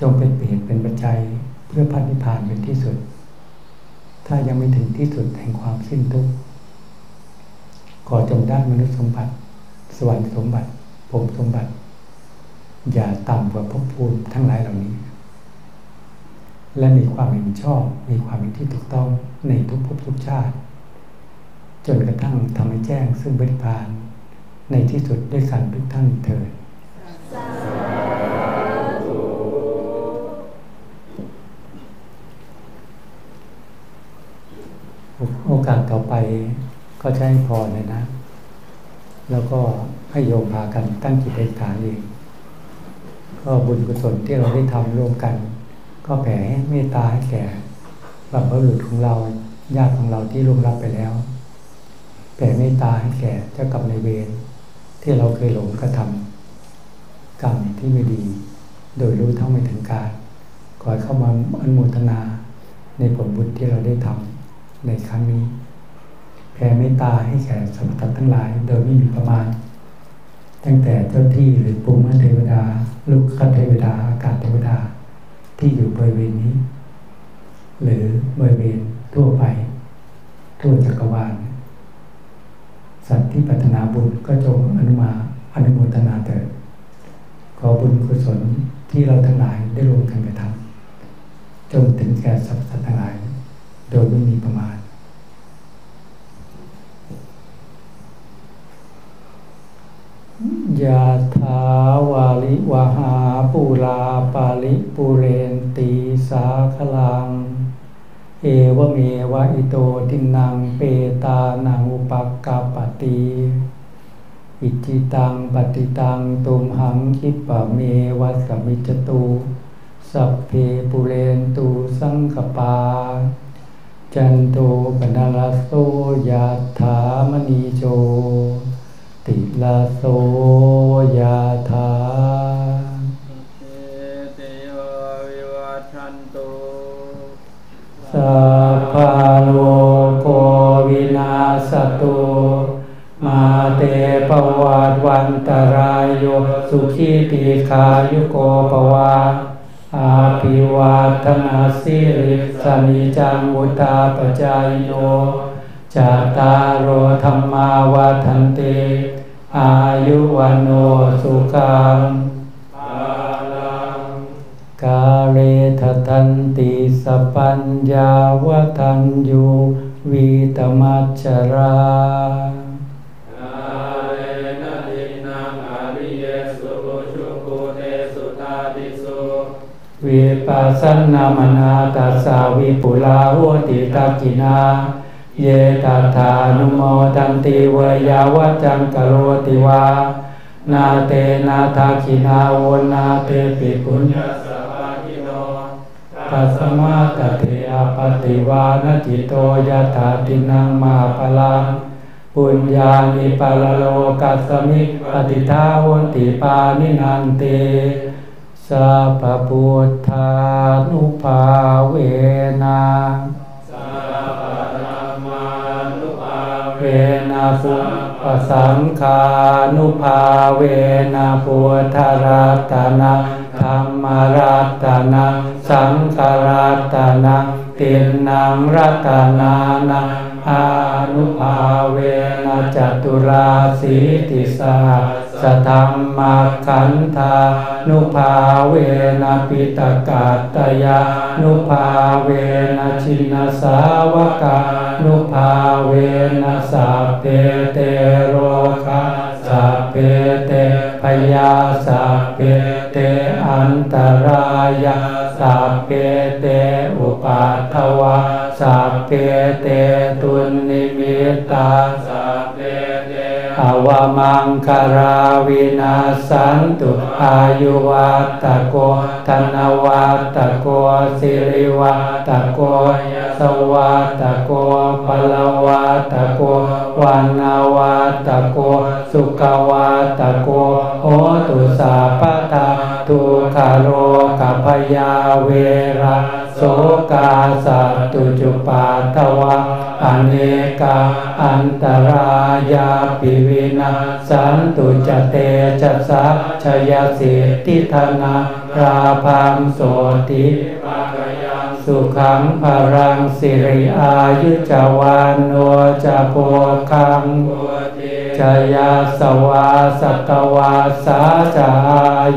จงเป็นเหตุเป็นปัจจัยเพื่อพัฒนิพานเป็นที่สุด ถ้ายังไม่ถึงที่สุดแห่งความสิ้นทุกข์ขอจงได้มนุษย์สมบัติ สวรรค์สมบัติผมสมบัติ อย่าต่ำกว่าภพภูมิทั้งหลายเหล่านี้ และมีความเห็นชอบ มีความเห็นที่ถูกต้องในทุกภพทุกชาติ จนกระทั่งทำให้แจ้งซึ่งบริพานในที่สุดด้วยกันทุกท่านเถิดโอกาสต่อไปก็ให้พรเลยนะ แล้วก็ให้โยมพากันตั้งจิตอธิษฐานเองก็บุญกุศลที่เราได้ทำร่วมกัน ก็แผ่เมตตาให้แก่บรรพบุรุษของเราญาติของเราที่ล่วงลับไปแล้ว แผ่เมตตาให้แก่เจ้ากรรมในเวรที่เราเคยหลงกระทำกรรมที่ไม่ดี โดยรู้เท่าไม่ถึงการขอเข้ามาอนุโมทนาในผลบุญที่เราได้ทำในครั้งนี้ แผ่เมตตาให้แก่สรรพสัตว์ทั้งหลาย โดยไม่มีประมาณ ตั้งแต่เจ้าที่หรือปุมเทวดา ลูกขเทวดา อากาศเทวดา ที่อยู่บริเวณนี้ หรือบริเวณทั่วไป ทั่วจักรวาล สัตว์ที่ปัฒนาบุญก็จงอนุมาอนุโมทนาเถิดขอบุญกุศลที่เราทั้งหลายได้ร่วมกันกระทำจงถึงแก่สรรพสัตว์ทั้งหลาย โดยไม่มีประมาณ ยะถาวาลิวหาปูลาปาลิปูเรนตีสาคลัง เอวเมวะอิโตทินังเปตานังอุปกาปติอิจิตังปฏิตังตุมหังคิปะเมวัสมิจตุสัพเพปุเรนตูสังกปา จันโตปนาลโสยะถามณีโจ ติลาโสยาธาเตโยวิวัชันตุสัพพะโลโกวินาสตุมาเตปวัตวันตรายโยสุขีติขายุโกปวาอาภิวาทนาสิริสนิจังวุตาปจายโยจาตารโรธรรมาวาทันติ อายุวันโอสุขังกาเรททันติสปัญญาวทันยูวิตมัจฉราวิปัสสนามนาตัสสาวิปุลาหุติตากินา เยตัธานุโมทันติเวยาวัจังกโรติวา นาเตนาทาคินาโวนาเตปิปุญญาสวากิโนตัสมาตเทอปติวานจิโตยถาตินังมาปลังปุญญาณิปะลโลกัสมิปฏิทาวนติปานินันเตสัพพุทธานุภาเวนะ นะพุทธสังฆานุภาเวนะพุทธรัตนะธรรมรัตนะสังฆรัตนะตินนังรัตนานา อานุภาเวนะจตุราสีติสาสธรรมขันธานุภาเวนะปิตกาตยานุภาเวนะชินสาวกานุภาเวนะสัพเพเตโรคะสัพเพเตพยาสัพเพเตอันตรายาสัพเพเตอุปัตถวา สัพเพเตตุนิมิตาสัพเพเตอวมังคาราวินาสันตุอายุวัตตะโกธนวัตตะโกสิริวัตตะโกยสวัตตะโกปลวัตตะโกวันนาวัตตะโกสุขวัตตะโกโหตุสาปตาทุคาโรกัพยาเวระ โสกาสัตตุจุปาตวะอเนกาอันตรายาปิวินาสันตุจเตจัสสะชยสิทิธนาราพังโสติสุขังภรังสิริอายุจวันโนจะโพคังจยาสวาสตวาสาจา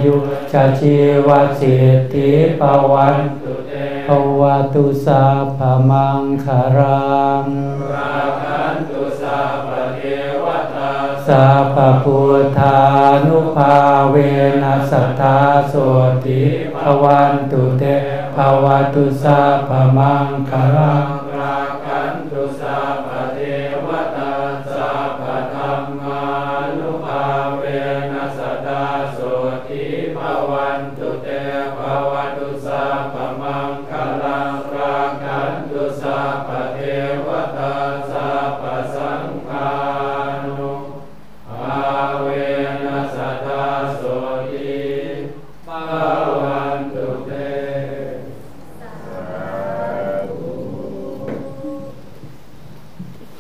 ยุจชีวสิทธิปวัน ภวตุสาพมังคารังสัพพุทธานุภาเวนัสทธาโสติภวันตุเตภวตุสาพมังคารัง